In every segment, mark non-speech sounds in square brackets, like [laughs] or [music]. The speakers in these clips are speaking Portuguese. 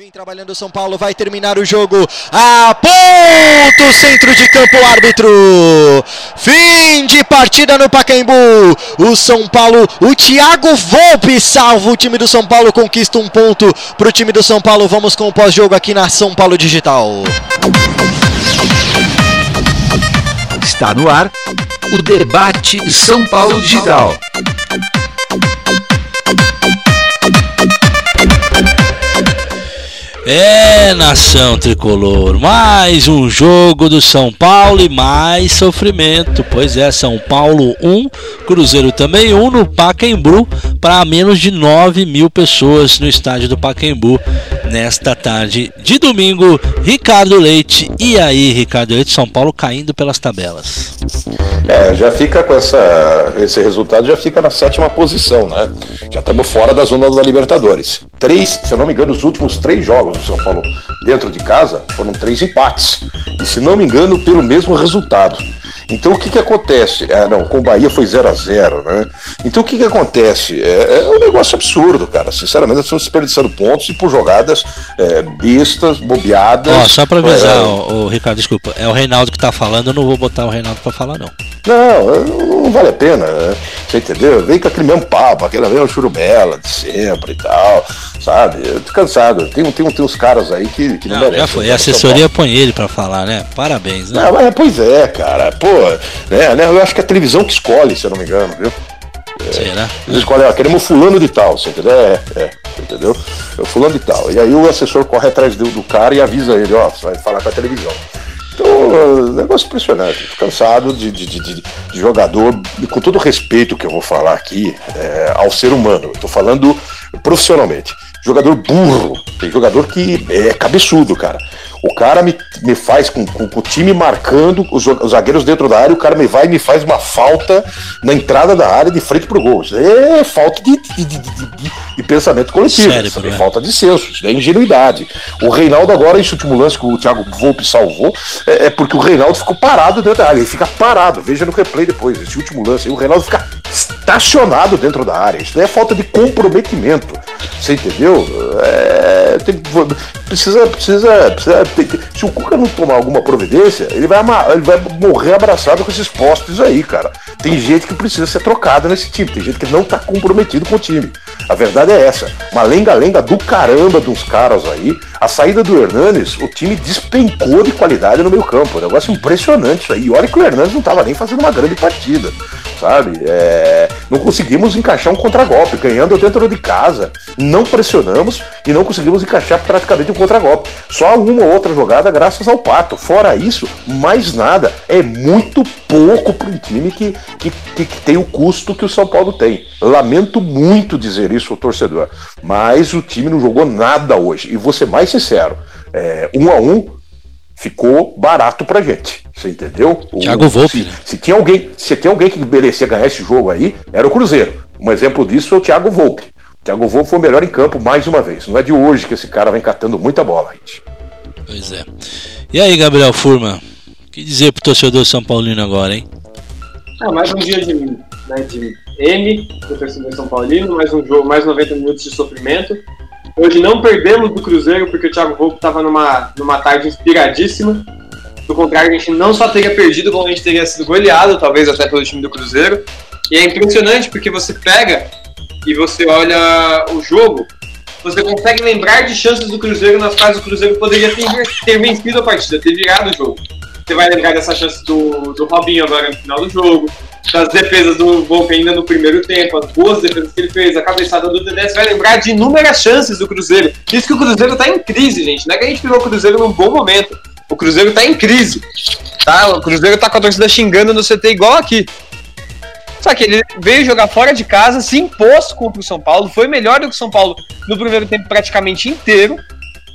Vem trabalhando o São Paulo, vai terminar o jogo. A ponto, centro de campo, árbitro. Fim de partida no Pacaembu. O São Paulo, o Thiago Volpe salva o time do São Paulo, conquista um ponto para o time do São Paulo. Vamos com o pós-jogo aqui na São Paulo Digital. Está no ar o debate São Paulo Digital. É, nação tricolor, mais um jogo do São Paulo e mais sofrimento. Pois é, São Paulo 1, Cruzeiro também 1 no Pacaembu, para menos de 9 mil pessoas no estádio do Pacaembu nesta tarde de domingo. Ricardo Leite, e aí, Ricardo Leite, São Paulo caindo pelas tabelas. É, já fica com essa, esse resultado, já fica na sétima posição, né? Já estamos fora da zona da Libertadores. Três, se eu não me engano, os últimos três jogos do São Paulo dentro de casa foram três empates. E se não me engano, pelo mesmo resultado. Então o que que acontece? Ah, não, com o Bahia foi 0 a 0 né? Então o que que acontece? É, é um negócio absurdo, cara. Sinceramente, estão desperdiçando pontos e por jogadas é, bestas, bobeadas. Ó, só pra avisar, É, o, Ricardo, desculpa, é o Reinaldo que tá falando, eu não vou botar o Reinaldo pra falar, não. Não, não vale a pena, né? Você entendeu? Vem com aquele mesmo papo, aquela mesma churubela de sempre e tal, sabe? Eu tô cansado. Tem, tem, tem uns caras aí que, que não, Não, merecem. já foi, né? a assessoria põe ele pra falar, né? Parabéns, né? Não, mas, pois é, cara. Pô, né, né, eu acho que é a televisão que escolhe, se eu não me engano, viu? Será? Eles escolhem, ó, queremos fulano de tal, você entendeu? É, é, entendeu? É o fulano de tal. E aí o assessor corre atrás do, do cara e avisa ele, ó, você vai falar com a televisão. Então, uh, negócio impressionante. Cansado de, de, de, de- jogador, e com todo o respeito que eu vou falar aqui é, ao ser humano, eu tô falando profissionalmente. Jogador burro, tem jogador que é cabeçudo, cara. O cara me, me faz com, com- com o time marcando, os, os zagueiros dentro da área, o cara me vai e me faz uma falta na entrada da área de frente pro gol. Isso é falta de, de, de- de- pensamento coletivo. Cérebro, isso é né? falta de senso, isso é ingenuidade. O Reinaldo agora, esse último lance que o Thiago Volpe salvou, é, é porque o Reinaldo ficou parado dentro da área. Ele fica parado, veja no replay depois, esse último lance. aí, O Reinaldo fica estacionado dentro da área. Isso é falta de comprometimento. Você entendeu? Tem- precisa, precisa, precisa tem- se o Cuca não tomar alguma providência, ele vai, ele vai morrer abraçado com esses postes aí, cara. Tem gente que precisa ser trocada nesse time, tem gente que não tá comprometido com o time. A verdade é essa. Uma lenga-lenga do caramba uns caras aí. A saída do Hernanes, o time despencou de qualidade no meio campo. Um negócio impressionante isso aí. E olha que o Hernanes não tava nem fazendo uma grande partida, sabe? É, não conseguimos encaixar um contragolpe, ganhando dentro de casa. Não pressionamos e não conseguimos encaixar praticamente um contragolpe. Só uma ou outra jogada graças ao Pato. Fora isso, mais nada. É muito pouco para um time que, que, que- tem o custo que o São Paulo tem. Lamento muito dizer isso ao torcedor, mas o time não jogou nada hoje. E vou ser mais sincero: é, um a um ficou barato pra gente. Você entendeu? O- Thiago Volpe, se, né? se tinha alguém, se tinha alguém que merecia ganhar esse jogo aí, era o Cruzeiro. Um exemplo disso é o Thiago Volpe. Thiago Volpe foi o melhor em campo mais uma vez. Não é de hoje que esse cara vem catando muita bola, gente. Pois é. E aí, Gabriel Furman? O que dizer pro torcedor São Paulino agora, hein? Ah, mais um dia de, né, de M do torcedor São Paulino, mais um jogo, mais 90 minutos de sofrimento. Hoje não perdemos do Cruzeiro porque o Thiago Volpe estava numa, numa tarde inspiradíssima. Do contrário, a gente não só teria perdido, como a gente teria sido goleado, talvez até pelo time do Cruzeiro. E é impressionante porque você pega e você olha o jogo, você consegue lembrar de chances do Cruzeiro nas quais o Cruzeiro poderia ter, ter vencido a partida, ter virado o jogo. Você vai lembrar dessa chance do, do Robinho agora no final do jogo, das defesas do Volpe ainda no primeiro tempo, as boas defesas que ele fez, a cabeçada do Dedé, você vai lembrar de inúmeras chances do Cruzeiro. Isso que o Cruzeiro tá em crise, gente. Não é que a gente pegou o Cruzeiro num bom momento. O Cruzeiro tá em crise. Tá? O Cruzeiro tá com a torcida xingando no CT igual aqui. Só que ele veio jogar fora de casa, se impôs contra o São Paulo, foi melhor do que o São Paulo no primeiro tempo praticamente inteiro.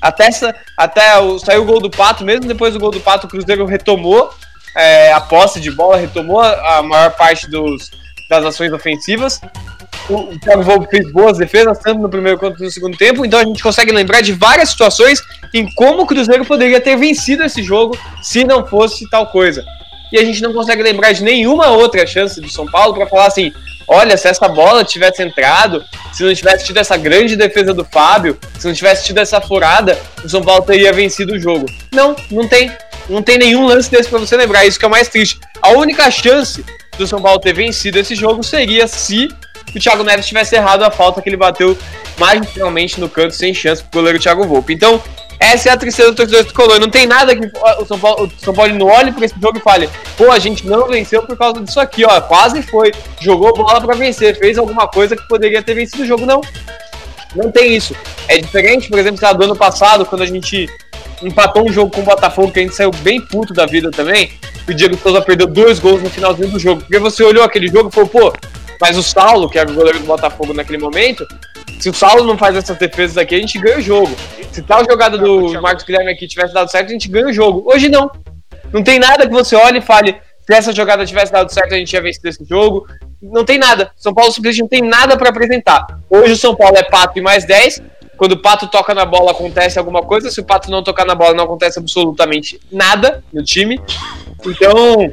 Até, até o, saiu o gol do Pato, mesmo depois do gol do Pato, o Cruzeiro retomou é, a posse de bola, retomou a, maior parte dos, das ações ofensivas. O Thiago Volpe fez boas defesas, tanto no primeiro quanto no segundo tempo, então a gente consegue lembrar de várias situações em como o Cruzeiro poderia ter vencido esse jogo se não fosse tal coisa. E a gente não consegue lembrar de nenhuma outra chance do São Paulo para falar assim: olha, se essa bola tivesse entrado, se não tivesse tido essa grande defesa do Fábio, se não tivesse tido essa furada, o São Paulo teria vencido o jogo. Não, não tem. Não tem nenhum lance desse para você lembrar. Isso que é o mais triste. A única chance do São Paulo ter vencido esse jogo seria se o Thiago Neves tivesse errado a falta que ele bateu magistralmente no canto, sem chance pro goleiro Thiago Volpe. Então, essa é a tristeza do torcedor tricolor. Não tem nada que o São Paulo, o São Paulo não olhe para esse jogo e fale: pô, a gente não venceu por causa disso aqui, ó. Quase foi. Jogou bola para vencer, fez alguma coisa que poderia ter vencido o jogo. Não. Não tem isso. É diferente, por exemplo, do ano passado, quando a gente empatou um jogo com o Botafogo, que a gente saiu bem puto da vida também. O Diego Souza perdeu dois gols no finalzinho do jogo. Porque você olhou aquele jogo e falou, pô, mas o Saulo, que era o goleiro do Botafogo naquele momento, se o Saulo não faz essas defesas aqui, a gente ganha o jogo. Se tal jogada do Marcos Guilherme aqui tivesse dado certo, a gente ganha o jogo. Hoje não. Não tem nada que você olhe e fale, se essa jogada tivesse dado certo, a gente ia vencer esse jogo. Não tem nada. São Paulo simplesmente não tem nada para apresentar. Hoje o São Paulo é Pato e mais 10. Quando o Pato toca na bola, acontece alguma coisa. Se o Pato não tocar na bola, não acontece absolutamente nada no time. Então,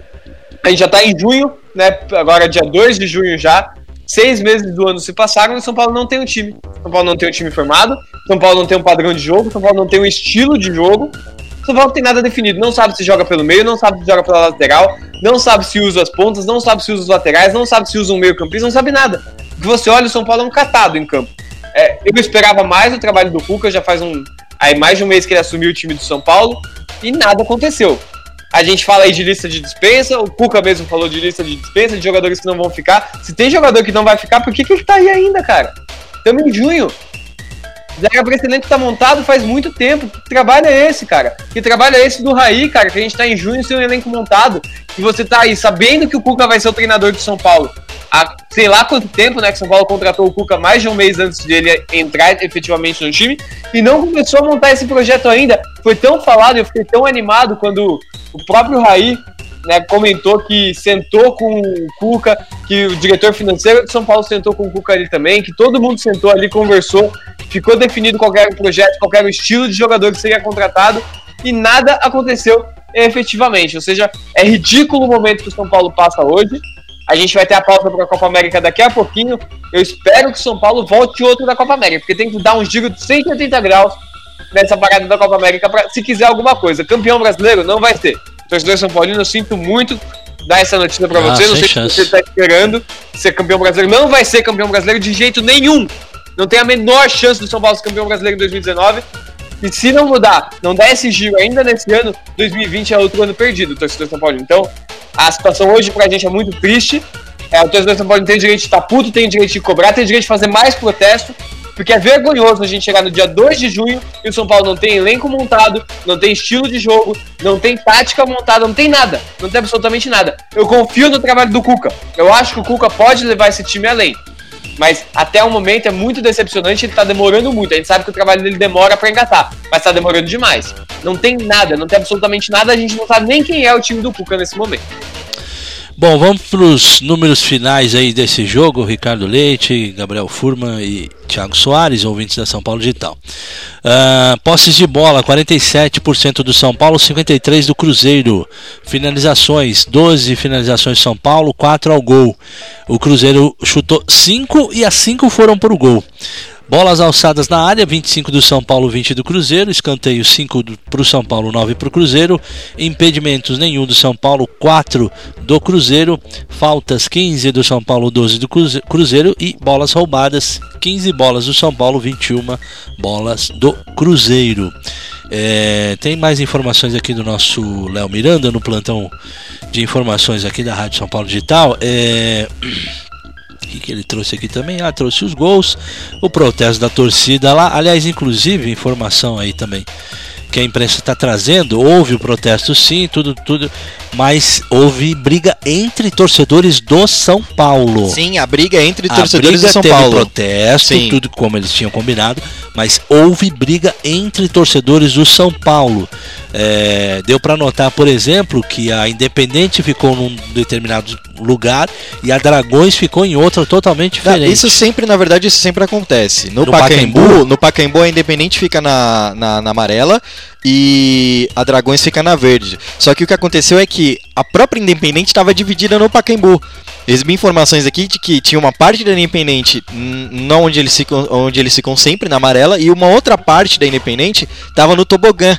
a gente já tá em junho, né? Agora é dia 2 de junho já. Seis meses do ano se passaram e São Paulo não tem um time. São Paulo não tem um time formado, São Paulo não tem um padrão de jogo, São Paulo não tem um estilo de jogo. São Paulo não tem nada definido, não sabe se joga pelo meio, não sabe se joga pela lateral, não sabe se usa as pontas, não sabe se usa os laterais, não sabe se usa um meio campista, não sabe nada. Que você olha, o São Paulo é um catado em campo. É, eu esperava mais o trabalho do Cuca, já faz um. Aí mais de um mês que ele assumiu o time do São Paulo e nada aconteceu. A gente fala aí de lista de dispensa, o Cuca mesmo falou de lista de dispensa, de jogadores que não vão ficar. Se tem jogador que não vai ficar, por que, que ele tá aí ainda, cara? Estamos em junho. Zaga pra esse elenco tá montado faz muito tempo. Que trabalho é esse, cara? Que trabalho é esse do Raí, cara? Que a gente tá em junho sem um elenco montado. E você tá aí sabendo que o Cuca vai ser o treinador de São Paulo. Há sei lá quanto tempo, né? Que São Paulo contratou o Cuca mais de um mês antes dele entrar efetivamente no time. E não começou a montar esse projeto ainda. Foi tão falado, eu fiquei tão animado quando o próprio Raí né, comentou que sentou com o Cuca, que o diretor financeiro de São Paulo sentou com o Cuca ali também, que todo mundo sentou ali, conversou, ficou definido qualquer projeto, qualquer estilo de jogador que seria contratado e nada aconteceu efetivamente. Ou seja, é ridículo o momento que o São Paulo passa hoje. A gente vai ter a pausa para a Copa América daqui a pouquinho. Eu espero que o São Paulo volte outro da Copa América, porque tem que dar um giro de 180 graus nessa parada da Copa América pra, se quiser alguma coisa. Campeão brasileiro não vai ser. Torcedor São Paulino, eu sinto muito dar essa notícia para Ah, você. Não sei se você tá esperando ser campeão brasileiro. Não vai ser campeão brasileiro de jeito nenhum. Não tem a menor chance do São Paulo ser campeão brasileiro em 2019. E se não mudar, não der esse giro ainda nesse ano, 2020 é outro ano perdido, torcedor São Paulo. Então, a situação hoje pra gente é muito triste. É, o torcedor São Paulo tem o direito de estar puto, tem o direito de cobrar, tem o direito de fazer mais protesto. Porque é vergonhoso a gente chegar no dia 2 de junho e o São Paulo não tem elenco montado, não tem estilo de jogo, não tem tática montada, não tem nada. Não tem absolutamente nada. Eu confio no trabalho do Cuca. Eu acho que o Cuca pode levar esse time além. Mas até o momento é muito decepcionante, ele tá demorando muito. A gente sabe que o trabalho dele demora pra engatar, mas tá demorando demais. Não tem nada, não tem absolutamente nada, a gente não sabe nem quem é o time do Cuca nesse momento. Bom, vamos para os números finais aí desse jogo. Ricardo Leite, Gabriel Furman e Thiago Soares, ouvintes da São Paulo Digital. Ah, posses de bola, 47% do São Paulo, 53% do Cruzeiro. Finalizações, 12 finalizações do São Paulo, 4 ao gol. O Cruzeiro chutou 5 e as 5 foram para o gol. Bolas alçadas na área, 25 do São Paulo, 20 do Cruzeiro. Escanteio 5 para o São Paulo, 9 para o Cruzeiro. Impedimentos nenhum do São Paulo, 4 do Cruzeiro. Faltas 15 do São Paulo, 12 do Cruze- Cruzeiro. E bolas roubadas, 15 bolas do São Paulo, 21 bolas do Cruzeiro. É, tem mais informações aqui do nosso Léo Miranda no plantão de informações aqui da Rádio São Paulo Digital. É. O que, que ele trouxe aqui também? Ah, trouxe os gols, o protesto da torcida lá. Aliás, inclusive, informação aí também que a imprensa está trazendo. Houve o protesto sim, tudo, tudo, mas houve briga entre torcedores do São Paulo. Sim, a briga entre A torcedores briga do São teve Paulo. protesto, Sim. tudo como eles tinham combinado, mas houve briga entre torcedores do São Paulo. É, deu para notar, por exemplo, que a Independente ficou num determinado lugar e a Dragões ficou em outro totalmente Não, diferente. Isso sempre, na verdade, isso sempre acontece. No, No Pacaembu, Pacaembu? no Pacaembu a Independente fica na, na, na amarela e a Dragões fica na verde. Só que o que aconteceu é que a própria Independente estava dividida no Pacaembu. Recebi informações aqui de que tinha uma parte da Independente não onde eles ficam, onde eles ficam sempre, na amarela, e uma outra parte da Independente tava no tobogã.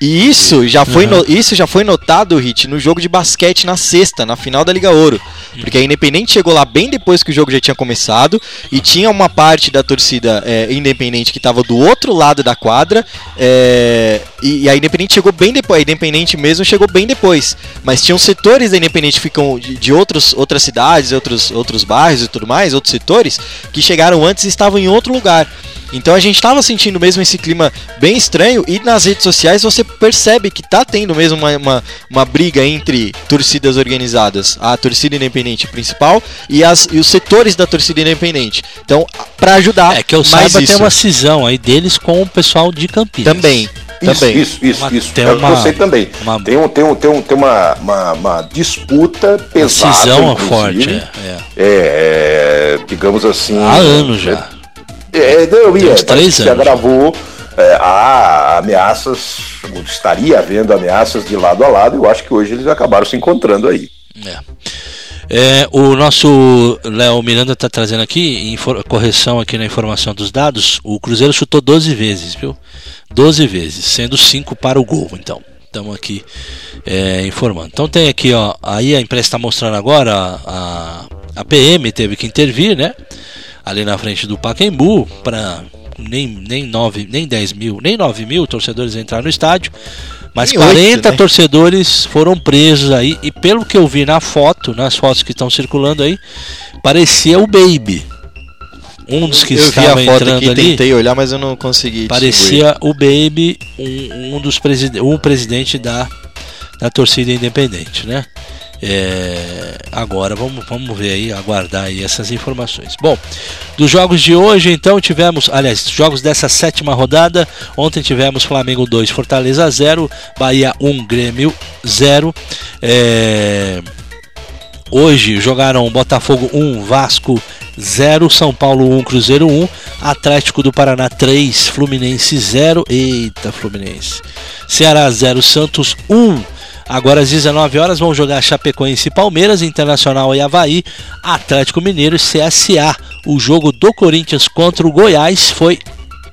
E isso já foi, no- isso já foi notado, Hit, no jogo de basquete na sexta, na final da Liga Ouro. Porque a Independente chegou lá bem depois que o jogo já tinha começado e tinha uma parte da torcida é, Independente que estava do outro lado da quadra. é, e, e a Independente chegou bem depois. A Independente mesmo chegou bem depois. Mas tinham setores da Independente ficam de, de outros, outras cidades, outros, outros bairros e tudo mais, outros setores, que chegaram antes e estavam em outro lugar. Então a gente estava sentindo mesmo esse clima bem estranho e nas redes sociais você percebe que tá tendo mesmo uma, uma, uma briga entre torcidas organizadas, a torcida independente principal e, as, e os setores da torcida independente. Então, para ajudar, É que eu mais saiba, isso. tem uma cisão aí deles com o pessoal de Campinas. também, Isso, também. isso, isso, Uma- isso. tem É uma- eu sei também. uma- Tem, um, tem, um, tem, um, tem uma, uma, uma disputa Uma pesada. cisão inclusive. forte, é, é. É, é, digamos assim. Há anos já. É, não, Tem e é, três se anos. agravou. É, há ameaças, estaria havendo ameaças de lado a lado. Eu acho que hoje eles acabaram se encontrando aí. É. É, o nosso Léo Miranda está trazendo aqui, correção aqui na informação dos dados, o Cruzeiro chutou 12 vezes, viu? 12 vezes, sendo 5 para o gol, então. Estamos aqui é, informando. Então tem aqui, ó, aí a imprensa está mostrando agora, a, a PM teve que intervir, né? Ali na frente do Pacaembu, para nem, nem, 9, nem 10 mil, nem 9 mil torcedores entrar no estádio. Mas Nem oito, 40 né? torcedores foram presos aí. E pelo que eu vi na foto, nas fotos que estão circulando aí, parecia o Baby. Um dos que eu vi estava entrando aqui, ali. tentei olhar, mas eu não consegui. Parecia o Baby, um, um dos presidentes, um presidente da, da torcida independente, né? É, agora vamos, vamos ver aí, aguardar aí essas informações. Bom, dos jogos de hoje, então tivemos, aliás, jogos dessa sétima rodada. Ontem tivemos Flamengo 2, Fortaleza 0, Bahia 1, Grêmio 0. É, Hoje jogaram Botafogo 1, Vasco 0, São Paulo 1, Cruzeiro 1, Atlético do Paraná 3, Fluminense 0. Eita, Fluminense. Ceará 0, Santos 1. Agora às 19 horas vão jogar Chapecoense e Palmeiras, Internacional e Havaí, Atlético Mineiro e CSA. O jogo do Corinthians contra o Goiás foi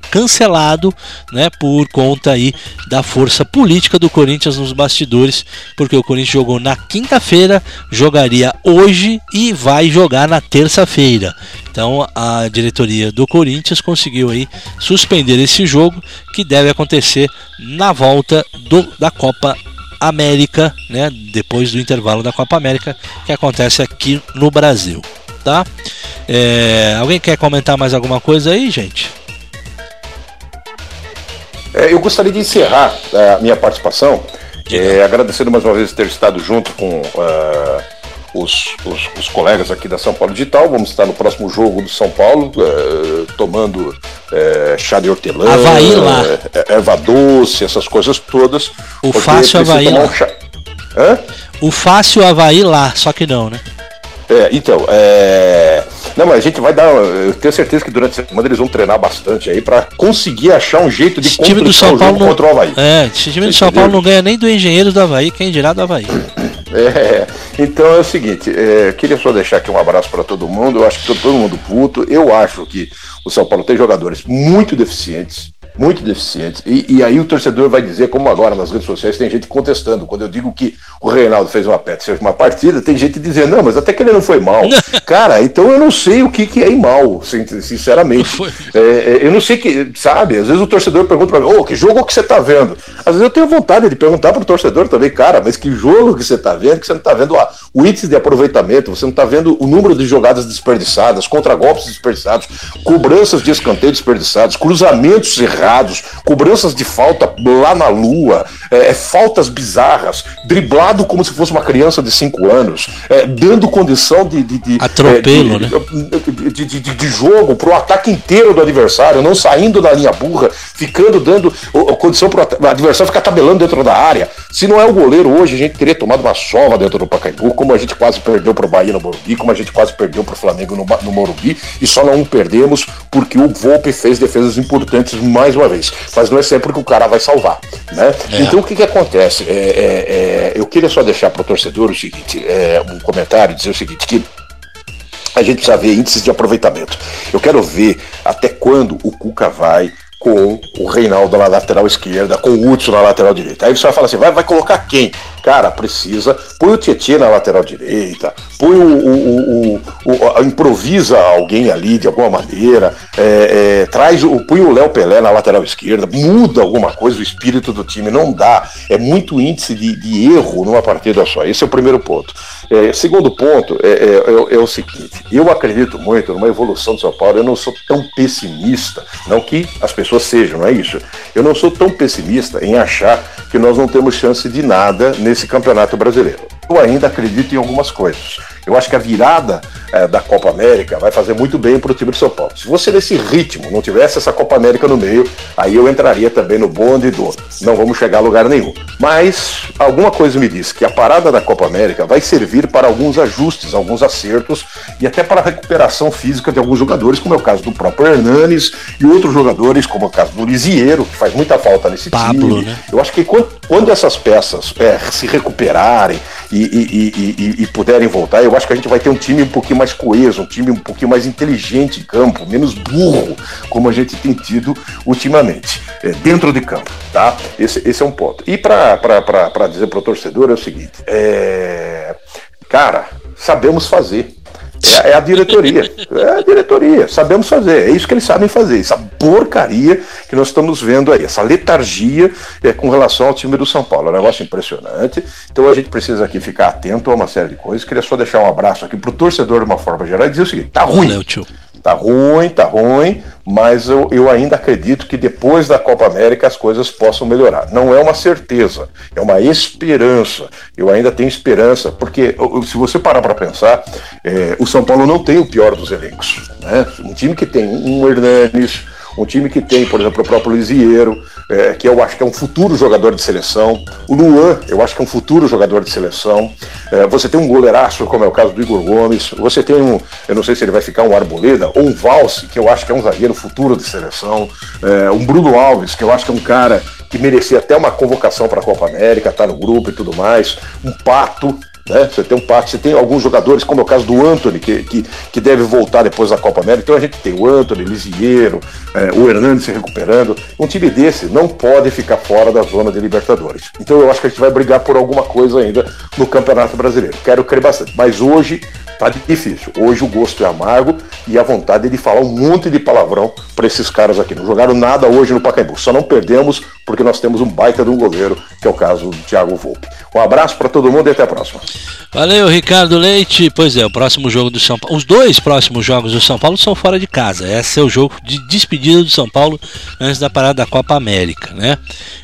cancelado, né, por conta aí da força política do Corinthians nos bastidores, porque o Corinthians jogou na quinta-feira, jogaria hoje e vai jogar na terça-feira. Então a diretoria do Corinthians conseguiu aí suspender esse jogo que deve acontecer na volta do, da Copa América, né, depois do intervalo da Copa América que acontece aqui no Brasil, tá? É, alguém quer comentar mais alguma coisa aí, gente? É, eu gostaria de encerrar é, a minha participação, é, agradecendo mais uma vez ter estado junto com é, os, os- os colegas aqui da São Paulo Digital. Vamos estar no próximo jogo do São Paulo, é, tomando é, chá de hortelã, Havaí lá. é, erva doce, essas coisas todas. O fácil Havaí lá. um? O fácil Havaí lá, só que não, né? É, então, é... Não, mas a gente vai dar. Eu tenho certeza que durante a semana eles vão treinar bastante aí pra conseguir achar um jeito de time do São Paulo não, contra o Havaí. é, esse time do São Paulo não ganha nem do Engenheiros do Havaí, quem dirá do Havaí. [coughs] É, então é o seguinte, é, queria só deixar aqui um abraço para todo mundo. Eu acho que todo, mundo puto. Eu acho que o São Paulo tem jogadores muito deficientes, muito deficientes. E, e aí o torcedor vai dizer, como agora nas redes sociais tem gente contestando. Quando eu digo que o Reinaldo fez uma, uma partida, tem gente dizendo, não, mas até que ele não foi mal. [laughs] Cara, então eu não sei o que, que é ir mal, sin- sinceramente. É, é, eu não sei que, sabe, às vezes o torcedor pergunta pra mim, ô, que jogo que você tá vendo? Às vezes eu tenho vontade de perguntar pro torcedor também, cara, mas que jogo que você tá vendo? Que você não tá vendo a- o índice de aproveitamento, você não tá vendo o número de jogadas desperdiçadas, contragolpes desperdiçados, cobranças de escanteio desperdiçados, cruzamentos errados, cobranças de falta lá na lua, é, é, faltas bizarras, driblado como se fosse uma criança de 5 anos, é, dando condição de, de, de Atropelo, é, de- né? de, de, de, jogo pro ataque inteiro do adversário, não saindo da linha burra, ficando dando o- condição at- o adversário ficar tabelando dentro da área. Se não é o goleiro hoje, a gente teria tomado uma sova dentro do Pacaembu, como a gente quase perdeu pro Bahia no Morumbi, como a gente quase perdeu pro Flamengo no, no Morumbi, e só não perdemos porque o Volpe fez defesas importantes mais uma vez. Mas não é sempre que o cara vai salvar, né? É. Então o que que acontece? É, é, é eu queria só deixar pro torcedor o seguinte, é, um comentário, dizer o seguinte, que a gente precisa ver índices de aproveitamento. Eu quero ver até quando o Cuca vai com o Reinaldo na lateral esquerda, com o Hudson na lateral direita. Aí você vai falar assim, vai, vai colocar quem? Cara, precisa, põe o Tietchan na lateral direita, põe o, o, o, o, improvisa alguém ali de alguma maneira, é, é, traz o, põe o Léo Pelé na lateral esquerda, muda alguma coisa o espírito do time, não dá. É muito índice de, de erro numa partida só. Esse é o primeiro ponto. É, segundo ponto é, é, é, é, o seguinte: eu acredito muito numa evolução do São Paulo. Eu não sou tão pessimista, não que as pessoas sejam, não é isso. Eu não sou tão pessimista em achar que nós não temos chance de nada nesse campeonato brasileiro. Eu ainda acredito em algumas coisas. Eu acho que a virada é, da Copa América vai fazer muito bem para o time de São Paulo. Se você nesse ritmo não tivesse essa Copa América no meio, aí eu entraria também no bonde do não vamos chegar a lugar nenhum. Mas alguma coisa me diz que a parada da Copa América vai servir para alguns ajustes, alguns acertos e até para a recuperação física de alguns jogadores, como é o caso do próprio Hernanes e outros jogadores, como é o caso do Lisieiro, que faz muita falta nesse Pablo, time. Né? Eu acho que quando, quando essas peças é, se recuperarem e, e, e, e puderem voltar, eu acho que a gente vai ter um time um pouquinho mais coeso, um time um pouquinho mais inteligente em campo, menos burro, como a gente tem tido ultimamente, é, dentro de campo, tá? Esse, esse é um ponto. E para dizer para o torcedor é o seguinte, é, cara, sabemos fazer. É, é, a diretoria. É a diretoria. Sabemos fazer. É isso que eles sabem fazer. Essa porcaria que nós estamos vendo aí. Essa letargia é, com relação ao time do São Paulo. É um negócio impressionante. Então a gente precisa aqui ficar atento a uma série de coisas. Queria só deixar um abraço aqui pro torcedor de uma forma geral e dizer o seguinte: tá ruim. Valeu, tio. Tá ruim, tá ruim, mas eu, eu ainda acredito que depois da Copa América as coisas possam melhorar. Não é uma certeza, é uma esperança. Eu ainda tenho esperança, porque se você parar para pensar, é, o São Paulo não tem o pior dos elencos. Né? Um time que tem um Hernanes, um time que tem, por exemplo, o próprio Lisieiro, é, que eu acho que é um futuro jogador de seleção. O Luan, eu acho que é um futuro jogador de seleção. É, você tem um goleiraço, como é o caso do Igor Gomes. Você tem um, eu não sei se ele vai ficar um Arboleda, ou um Valse, que eu acho que é um zagueiro futuro de seleção. É, um Bruno Alves, que eu acho que é um cara que merecia até uma convocação para a Copa América, tá no grupo e tudo mais. Um Pato, né? Você tem um parte, você tem alguns jogadores, como é o caso do Anthony, que, que, que deve voltar depois da Copa América. Então a gente tem o Anthony, Lisieiro, é, o Hernandes se recuperando. Um time desse não pode ficar fora da zona de Libertadores. Então eu acho que a gente vai brigar por alguma coisa ainda no Campeonato Brasileiro. Quero crer bastante. Mas hoje tá difícil. Hoje o gosto é amargo e a vontade de falar um monte de palavrão para esses caras aqui. Não jogaram nada hoje no Pacaembu. Só não perdemos porque nós temos um baita de um goleiro, que é o caso do Thiago Volpe. Um abraço para todo mundo e até a próxima. Valeu, Ricardo Leite. Pois é, o próximo jogo do São Paulo. Os dois próximos jogos do São Paulo são fora de casa. Esse é o jogo de despedida do São Paulo antes da parada da Copa América, né?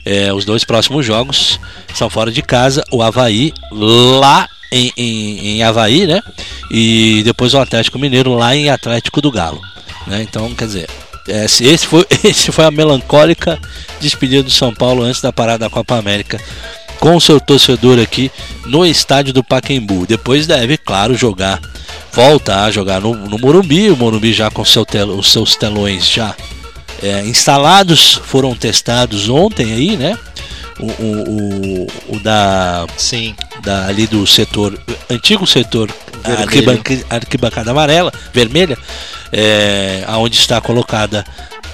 É, os dois próximos jogos são fora de casa. O Havaí lá em, em, em Havaí, né? E depois o Atlético Mineiro lá em Atlético do Galo. Né? Então, quer dizer, esse foi, [laughs] esse foi a melancólica despedida do São Paulo antes da parada da Copa América com o seu torcedor aqui no estádio do Pacaembu. Depois deve, claro, jogar, volta a jogar no, no Morumbi, o Morumbi já com seu tel, os seus telões já é, instalados, foram testados ontem aí, né? O, o, o, o da, Sim. da ali do setor, antigo setor arquibancada, arquibancada amarela, vermelha, é, aonde está colocada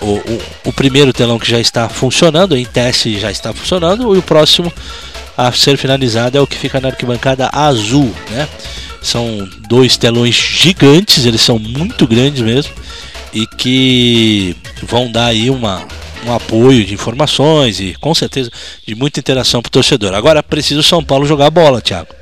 o, o, o, primeiro telão que já está funcionando, em teste já está funcionando, e o próximo a ser finalizado é o que fica na arquibancada azul, né? São dois telões gigantes, eles são muito grandes mesmo e que vão dar aí uma, um apoio de informações e com certeza de muita interação para o torcedor. Agora precisa o São Paulo jogar bola, Thiago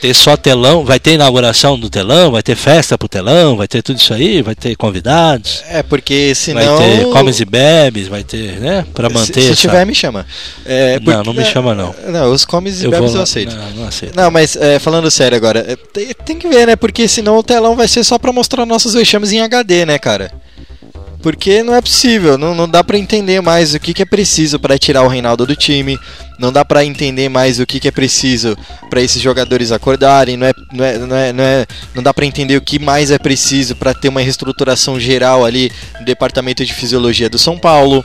ter só telão, vai ter inauguração do telão, vai ter festa pro telão, vai ter tudo isso aí, vai ter convidados. É, porque senão. Vai ter comes e bebes, vai ter, né? Pra manter. Se, se tiver, me chama. É, porque, não, não me chama não. Não, os comes e eu bebes eu aceito. Não, não aceito. Não, mas é, falando sério agora, é, tem, tem, que ver, né? Porque senão o telão vai ser só pra mostrar nossos vexames em HD, né, cara? Porque não é possível, não, não dá para entender mais o que, que é preciso para tirar o Reinaldo do time, não dá para entender mais o que, que é preciso para esses jogadores acordarem, não é, não é, não é, não, é, não dá para entender o que mais é preciso para ter uma reestruturação geral ali no departamento de fisiologia do São Paulo,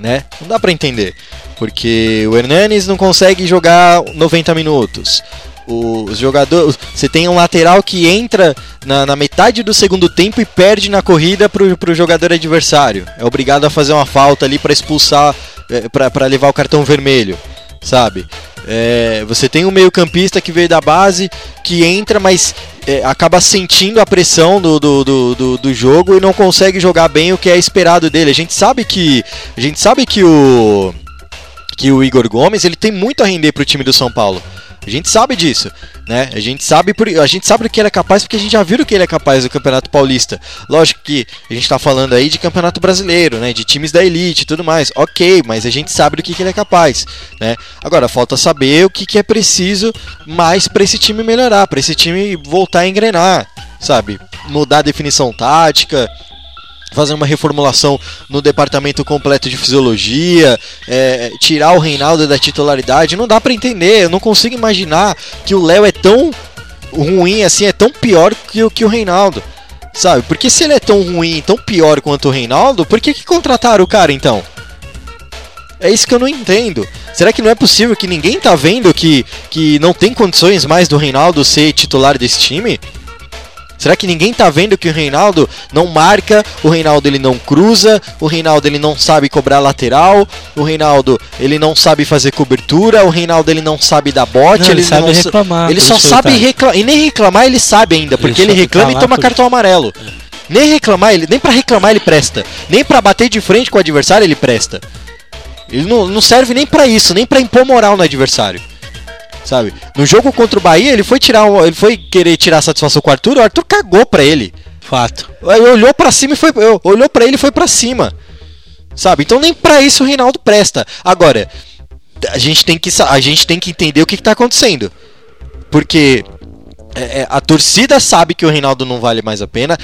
né? Não dá para entender, porque o Hernanes não consegue jogar 90 minutos os jogadores. Você tem um lateral que entra na, na, metade do segundo tempo e perde na corrida pro, pro jogador adversário. É obrigado a fazer uma falta ali para expulsar, é, para levar o cartão vermelho, sabe? É, você tem um meio-campista que veio da base, que entra, mas é, acaba sentindo a pressão do, do, do, do, jogo e não consegue jogar bem o que é esperado dele. A gente sabe que. A gente sabe que o. Que o Igor Gomes ele tem muito a render para o time do São Paulo. A gente sabe disso, né? A gente sabe, por, a gente sabe do que ele é capaz porque a gente já viu o que ele é capaz do Campeonato Paulista. Lógico que a gente está falando aí de Campeonato Brasileiro, né? De times da elite e tudo mais. Ok, mas a gente sabe do que, que ele é capaz, né? Agora falta saber o que, que é preciso mais para esse time melhorar, para esse time voltar a engrenar, sabe? Mudar a definição tática, fazer uma reformulação no departamento completo de fisiologia, é, tirar o Reinaldo da titularidade, não dá para entender. Eu não consigo imaginar que o Léo é tão ruim assim, é tão pior que, que o Reinaldo. Sabe? Porque se ele é tão ruim, tão pior quanto o Reinaldo, por que, que contrataram o cara então? É isso que eu não entendo. Será que não é possível que ninguém tá vendo que, que não tem condições mais do Reinaldo ser titular desse time? Será que ninguém tá vendo que o Reinaldo não marca, o Reinaldo ele não cruza, o Reinaldo ele não sabe cobrar lateral, o Reinaldo ele não sabe fazer cobertura, o Reinaldo ele não sabe dar bote, não, ele, ele sabe não reclamar. Ele só sabe reclamar, e nem reclamar ele sabe ainda, porque ele, ele reclama e toma cartão amarelo. Nem reclamar, ele, nem para reclamar ele presta, nem para bater de frente com o adversário ele presta. Ele não, não serve nem para isso, nem para impor moral no adversário sabe? No jogo contra o Bahia, ele foi tirar, ele foi querer tirar satisfação com o Arthur, o Arthur cagou pra ele. Fato. Ele olhou para cima e foi, olhou para ele e foi para cima. Sabe? Então nem para isso o Reinaldo presta. Agora, a gente tem que a gente tem que entender o que, que tá acontecendo. Porque é, é, a torcida sabe que o Reinaldo não vale mais a pena.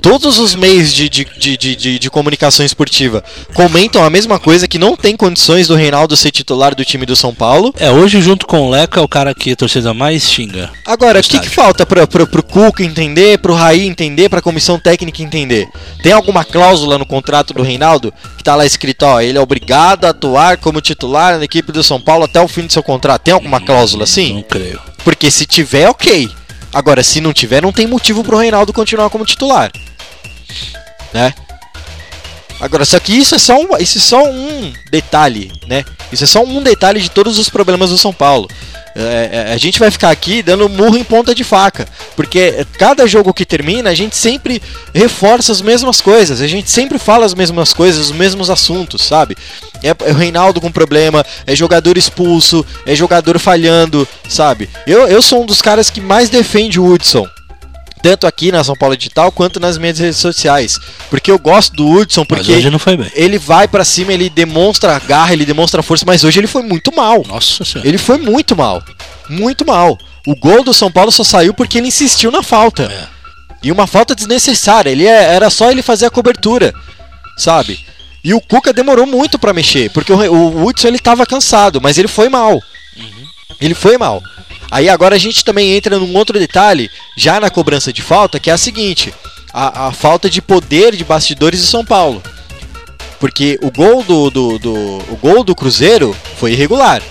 Todos os meios de, de, de, de, de comunicação esportiva comentam a mesma coisa, que não tem condições do Reinaldo ser titular do time do São Paulo. É, hoje junto com o Leco é o cara que a torcida mais xinga. Agora, o que, que falta pro, pro, pro Cuca entender, pro Raí entender, pra comissão técnica entender? Tem alguma cláusula no contrato do Reinaldo que tá lá escrito, ó, ele é obrigado a atuar como titular na equipe do São Paulo até o fim do seu contrato? Tem alguma cláusula assim? Não creio. Porque se tiver, ok. Agora, se não tiver, não tem motivo pro Reinaldo continuar como titular. Né? Agora, só que isso é só um, isso é só um detalhe, né? Isso é só um detalhe de todos os problemas do São Paulo. É, é, a gente vai ficar aqui dando murro em ponta de faca, porque cada jogo que termina a gente sempre reforça as mesmas coisas, a gente sempre fala as mesmas coisas, os mesmos assuntos, sabe? É, é o Reinaldo com problema, é jogador expulso, é jogador falhando, sabe? Eu, eu sou um dos caras que mais defende o Hudson tanto aqui na São Paulo Digital quanto nas minhas redes sociais. Porque eu gosto do Hudson, porque ele vai para cima, ele demonstra garra, ele demonstra força, mas hoje ele foi muito mal. Nossa senhora. Ele foi muito mal. Muito mal. O gol do São Paulo só saiu porque ele insistiu na falta. É. E uma falta desnecessária. Ele é, era só ele fazer a cobertura, sabe? E o Cuca demorou muito para mexer, porque o, o Hudson ele tava cansado, mas ele foi mal. Uhum. Ele foi mal. Aí agora a gente também entra num outro detalhe, já na cobrança de falta, que é a seguinte: a, a falta de poder de bastidores de São Paulo. Porque o gol do, do, do, o gol do Cruzeiro foi irregular.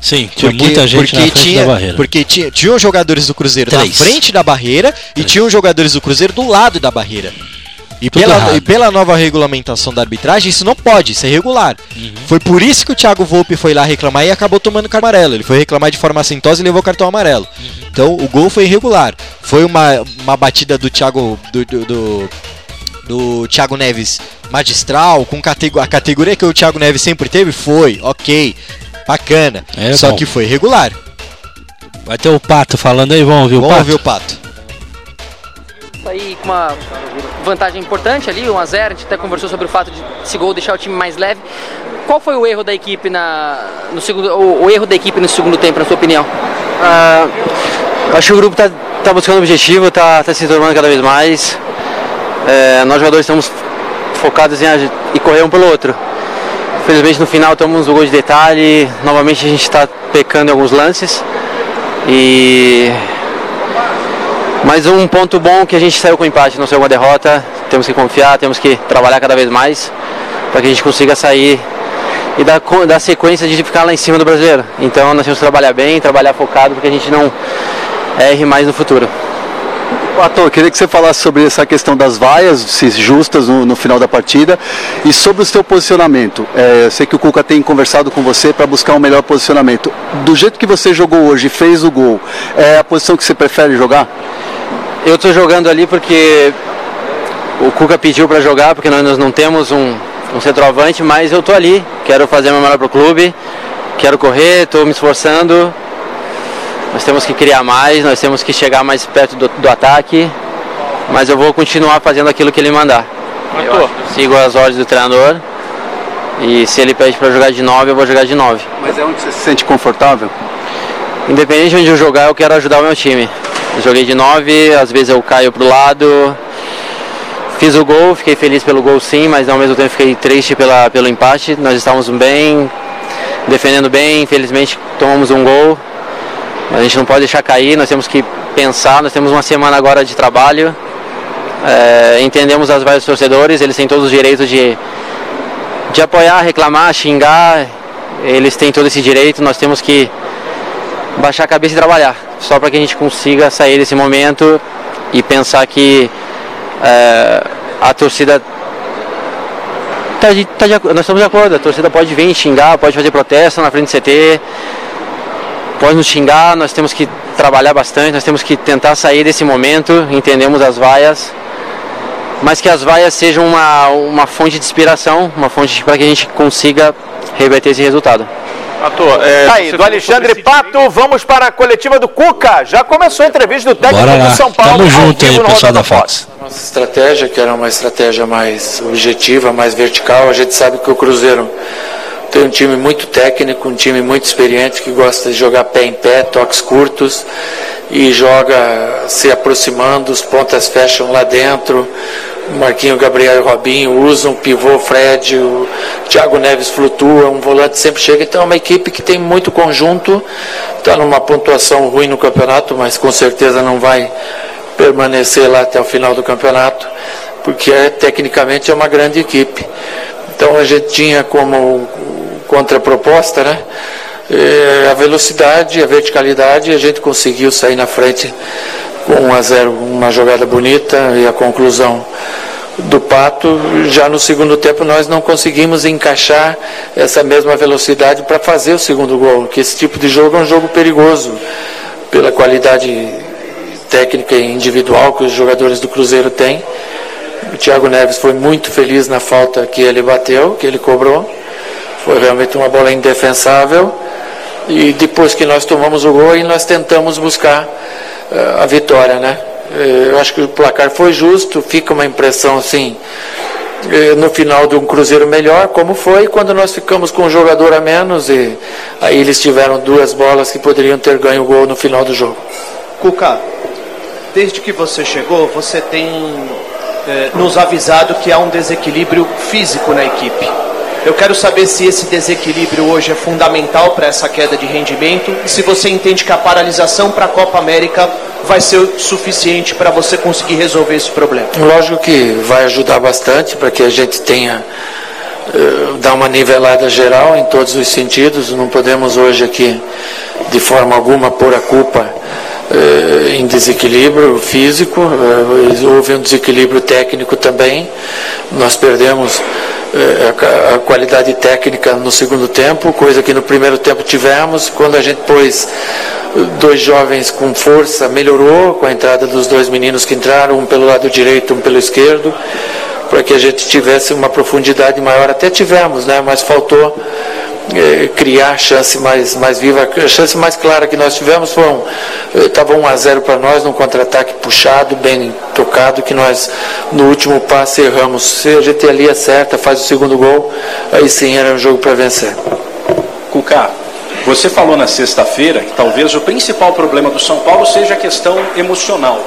Sim, tinha porque, muita gente porque na frente tinha, da barreira. Porque tinha, tinham jogadores do Cruzeiro Três. na frente da barreira Três. e tinham jogadores do Cruzeiro do lado da barreira. E pela, e pela, nova regulamentação da arbitragem, isso não pode, isso é irregular. Uhum. Foi por isso que o Thiago Volpe foi lá reclamar e acabou tomando cartão amarelo. Ele foi reclamar de forma assintosa e levou cartão amarelo. Uhum. Então o gol foi irregular. Foi uma, uma batida do Thiago. do, do, do, do Thiago Neves magistral, com a categoria que o Thiago Neves sempre teve? Foi, ok. Bacana. É Só bom. que foi irregular. Vai ter o Pato falando aí, vamos ouvir o Pato. Vamos ouvir o Pato aí com uma vantagem importante ali, 1 a 0 a gente até conversou sobre o fato de esse gol deixar o time mais leve. Qual foi o erro da equipe na, no segundo, o, o erro da equipe no segundo tempo, na sua opinião? Ah, acho que o grupo está tá buscando o objetivo, está tá se tornando cada vez mais. É, nós jogadores estamos focados em e correr um pelo outro. Infelizmente no final tomamos o gol de detalhe, novamente a gente está pecando em alguns lances. E mas um ponto bom que a gente saiu com empate, não saiu com derrota. Temos que confiar, temos que trabalhar cada vez mais para que a gente consiga sair e dar, dar sequência de ficar lá em cima do brasileiro. Então nós temos que trabalhar bem, trabalhar focado para que a gente não erre mais no futuro. Ator, queria que você falasse sobre essa questão das vaias, se justas no, no final da partida, e sobre o seu posicionamento. É, eu sei que o Cuca tem conversado com você para buscar um melhor posicionamento. Do jeito que você jogou hoje, fez o gol, é a posição que você prefere jogar? Eu estou jogando ali porque o Cuca pediu para jogar, porque nós não temos um, um centroavante, mas eu estou ali, quero fazer meu melhor para o clube, quero correr, estou me esforçando, nós temos que criar mais, nós temos que chegar mais perto do, do ataque, mas eu vou continuar fazendo aquilo que ele mandar. Eu sigo as ordens do treinador e se ele pede para jogar de 9, eu vou jogar de 9. Mas é onde você se sente confortável? Independente de onde eu jogar, eu quero ajudar o meu time. Joguei de 9, às vezes eu caio pro lado. Fiz o gol, fiquei feliz pelo gol sim, mas ao mesmo tempo fiquei triste pela, pelo empate. Nós estávamos bem, defendendo bem, infelizmente tomamos um gol. A gente não pode deixar cair, nós temos que pensar, nós temos uma semana agora de trabalho. É, entendemos as vários torcedores, eles têm todos os direitos de, de apoiar, reclamar, xingar, eles têm todo esse direito, nós temos que baixar a cabeça e trabalhar, só para que a gente consiga sair desse momento e pensar que é, a torcida tá de, tá de, nós estamos de acordo, a torcida pode vir xingar, pode fazer protesto na frente do CT, pode nos xingar, nós temos que trabalhar bastante, nós temos que tentar sair desse momento, entendemos as vaias, mas que as vaias sejam uma, uma fonte de inspiração, uma fonte para que a gente consiga reverter esse resultado. Ator, é, Aí, do Alexandre Pato, vamos para a coletiva do Cuca. Já começou a entrevista do técnico do São Paulo. Tamo junto aí, pessoal da Fox. Nossa estratégia, que era uma estratégia mais objetiva, mais vertical, a gente sabe que o Cruzeiro tem um time muito técnico, um time muito experiente que gosta de jogar pé em pé, toques curtos e joga se aproximando, os pontas fecham lá dentro. Marquinho, Gabriel e Robinho usam, pivô Fred, o Thiago Neves flutua, um volante sempre chega. Então é uma equipe que tem muito conjunto, está numa pontuação ruim no campeonato, mas com certeza não vai permanecer lá até o final do campeonato, porque é, tecnicamente é uma grande equipe. Então a gente tinha como contraproposta, né? É, a velocidade, a verticalidade, a gente conseguiu sair na frente com 1 a 0, uma jogada bonita e a conclusão do Pato. Já no segundo tempo nós não conseguimos encaixar essa mesma velocidade para fazer o segundo gol, que esse tipo de jogo é um jogo perigoso pela qualidade técnica e individual que os jogadores do Cruzeiro têm. O Thiago Neves foi muito feliz na falta que ele bateu, que ele cobrou. Foi realmente uma bola indefensável. E depois que nós tomamos o gol, aí nós tentamos buscar uh, a vitória, né? Uh, eu acho que o placar foi justo, fica uma impressão assim, uh, no final de um Cruzeiro melhor, como foi quando nós ficamos com um jogador a menos e aí eles tiveram duas bolas que poderiam ter ganho o gol no final do jogo. Cuca, desde que você chegou, você tem nos avisado que há um desequilíbrio físico na equipe. Eu quero saber se esse desequilíbrio hoje é fundamental para essa queda de rendimento e se você entende que a paralisação para a Copa América vai ser suficiente para você conseguir resolver esse problema. Lógico que vai ajudar bastante para que a gente tenha uh, dar uma nivelada geral em todos os sentidos. Não podemos hoje aqui de forma alguma pôr a culpa uh, em desequilíbrio físico, uh, houve um desequilíbrio técnico também. Nós perdemos é, a qualidade técnica no segundo tempo, coisa que no primeiro tempo tivemos. Quando a gente pôs dois jovens com força, melhorou com a entrada dos dois meninos que entraram, um pelo lado direito, um pelo esquerdo, para que a gente tivesse uma profundidade maior. Até tivemos, né? mas faltou é, criar a chance mais, mais viva. A chance mais clara que nós tivemos foi um, estava eh, 1 a 0 para nós, num contra-ataque puxado, bem tocado, que nós no último passe erramos. Se a gente ali acerta, faz o segundo gol, aí sim era um jogo para vencer. Cuca, você falou na sexta-feira que talvez o principal problema do São Paulo seja a questão emocional.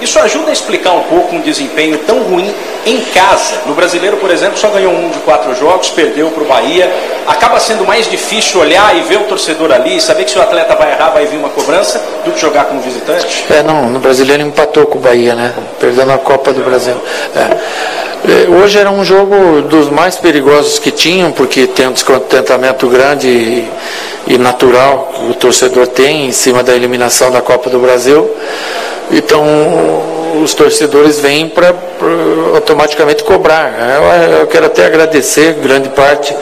Isso ajuda a explicar um pouco um desempenho tão ruim em casa. No brasileiro, por exemplo, só ganhou um de quatro jogos, perdeu para o Bahia. Acaba sendo mais difícil olhar e ver o torcedor ali, saber que se o atleta vai errar, vai vir uma cobrança, do que jogar como visitante? É, não, no brasileiro empatou com o Bahia, né? Perdendo a Copa do Brasil. É. É, Hoje era um jogo dos mais perigosos que tinham, porque tem um descontentamento grande e, natural que o torcedor tem em cima da eliminação da Copa do Brasil. Então os torcedores vêm para automaticamente cobrar. Eu, eu quero até agradecer grande parte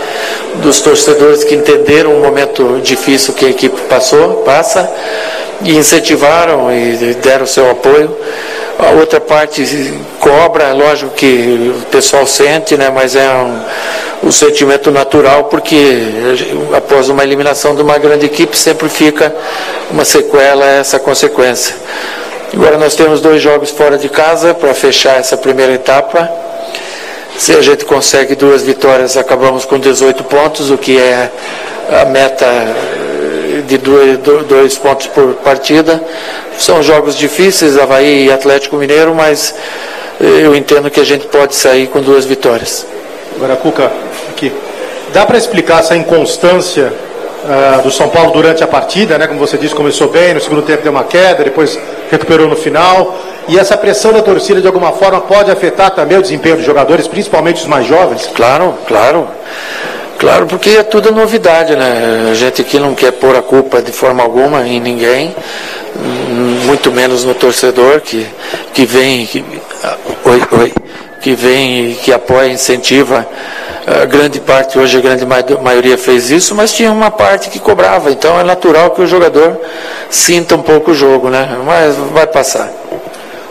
dos torcedores que entenderam o momento difícil que a equipe passou, passa, e incentivaram e deram seu apoio. A outra parte cobra, lógico que o pessoal sente, né, mas é um, um sentimento natural, porque após uma eliminação de uma grande equipe sempre fica uma sequela, essa consequência. Agora nós temos dois jogos fora de casa para fechar essa primeira etapa. Se a gente consegue duas vitórias, acabamos com 18 pontos, o que é a meta de dois, dois pontos por partida. São jogos difíceis, Havaí e Atlético Mineiro, mas eu entendo que a gente pode sair com duas vitórias. Agora, Cuca, aqui. Dá para explicar essa inconstância uh, do São Paulo durante a partida, né? Como você disse, começou bem, no segundo tempo deu uma queda, depois recuperou no final. E essa pressão da torcida, de alguma forma, pode afetar também o desempenho dos jogadores, principalmente os mais jovens? Claro, claro. Claro, porque é tudo novidade, né? A gente aqui não quer pôr a culpa de forma alguma em ninguém, muito menos no torcedor que, que vem, que, oi, oi, que vem e que apoia, incentiva. A grande parte, hoje a grande maioria fez isso, mas tinha uma parte que cobrava, então é natural que o jogador sinta um pouco o jogo, né? Mas vai passar.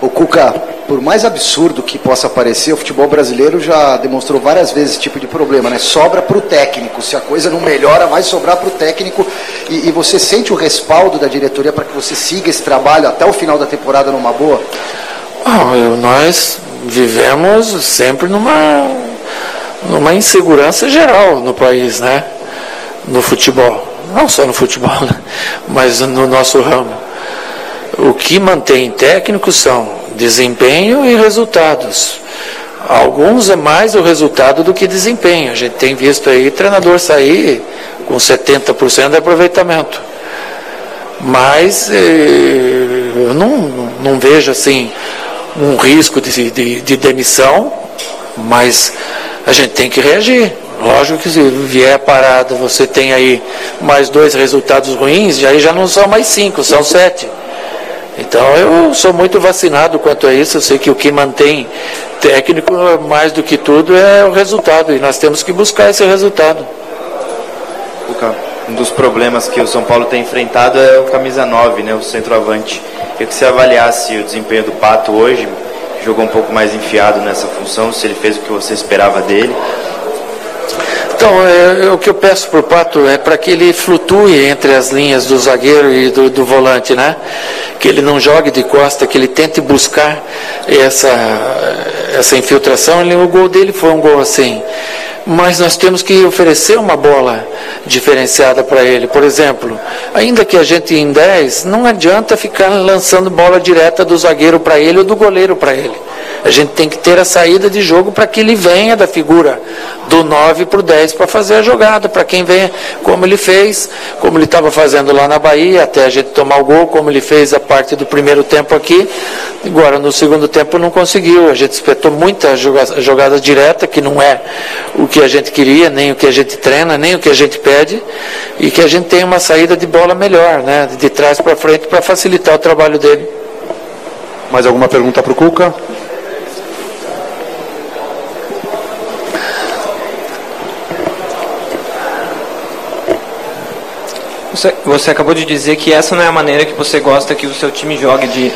O Cuca, por mais absurdo que possa parecer, o futebol brasileiro já demonstrou várias vezes esse tipo de problema, né? Sobra para o técnico. Se a coisa não melhora, vai sobrar para o técnico. E, e, você sente o respaldo da diretoria para que você siga esse trabalho até o final da temporada numa boa? Oh, nós vivemos sempre numa, numa insegurança geral no país, né? No futebol. Não só no futebol, né? [laughs] mas no nosso ramo. O que mantém técnicos são desempenho e resultados. Alguns é mais o resultado do que desempenho. A gente tem visto aí treinador sair com 70% de aproveitamento. Mas eh, eu não, não vejo assim um risco de, de, de demissão, mas a gente tem que reagir. Lógico que se vier parada, você tem aí mais dois resultados ruins, aí já não são mais cinco, são sete. Então eu sou muito vacinado quanto a isso. Eu sei que o que mantém técnico, mais do que tudo, é o resultado. E nós temos que buscar esse resultado. Um dos problemas que o São Paulo tem enfrentado é o camisa 9, né, o centroavante. Queria que você avaliasse o desempenho do Pato hoje. Jogou um pouco mais enfiado nessa função, se ele fez o que você esperava dele. Então, é, é, o que eu peço para o Pato é para que ele flutue entre as linhas do zagueiro e do, do, volante, né? Que ele não jogue de costa, que ele tente buscar essa, essa infiltração. Ele, o gol dele foi um gol assim. Mas nós temos que oferecer uma bola diferenciada para ele. Por exemplo, ainda que a gente em 10, não adianta ficar lançando bola direta do zagueiro para ele ou do goleiro para ele. A gente tem que ter a saída de jogo para que ele venha da figura do 9 para o 10 para fazer a jogada, para quem venha, como ele fez, como ele estava fazendo lá na Bahia, até a gente tomar o gol, como ele fez a parte do primeiro tempo aqui. Agora, no segundo tempo, não conseguiu. A gente espetou muita jogada, jogada direta, que não é o que a gente queria, nem o que a gente treina, nem o que a gente pede, e que a gente tenha uma saída de bola melhor, né, de trás para frente, para facilitar o trabalho dele. Mais alguma pergunta para o Cuca? Você, você acabou de dizer que essa não é a maneira que você gosta que o seu time jogue, de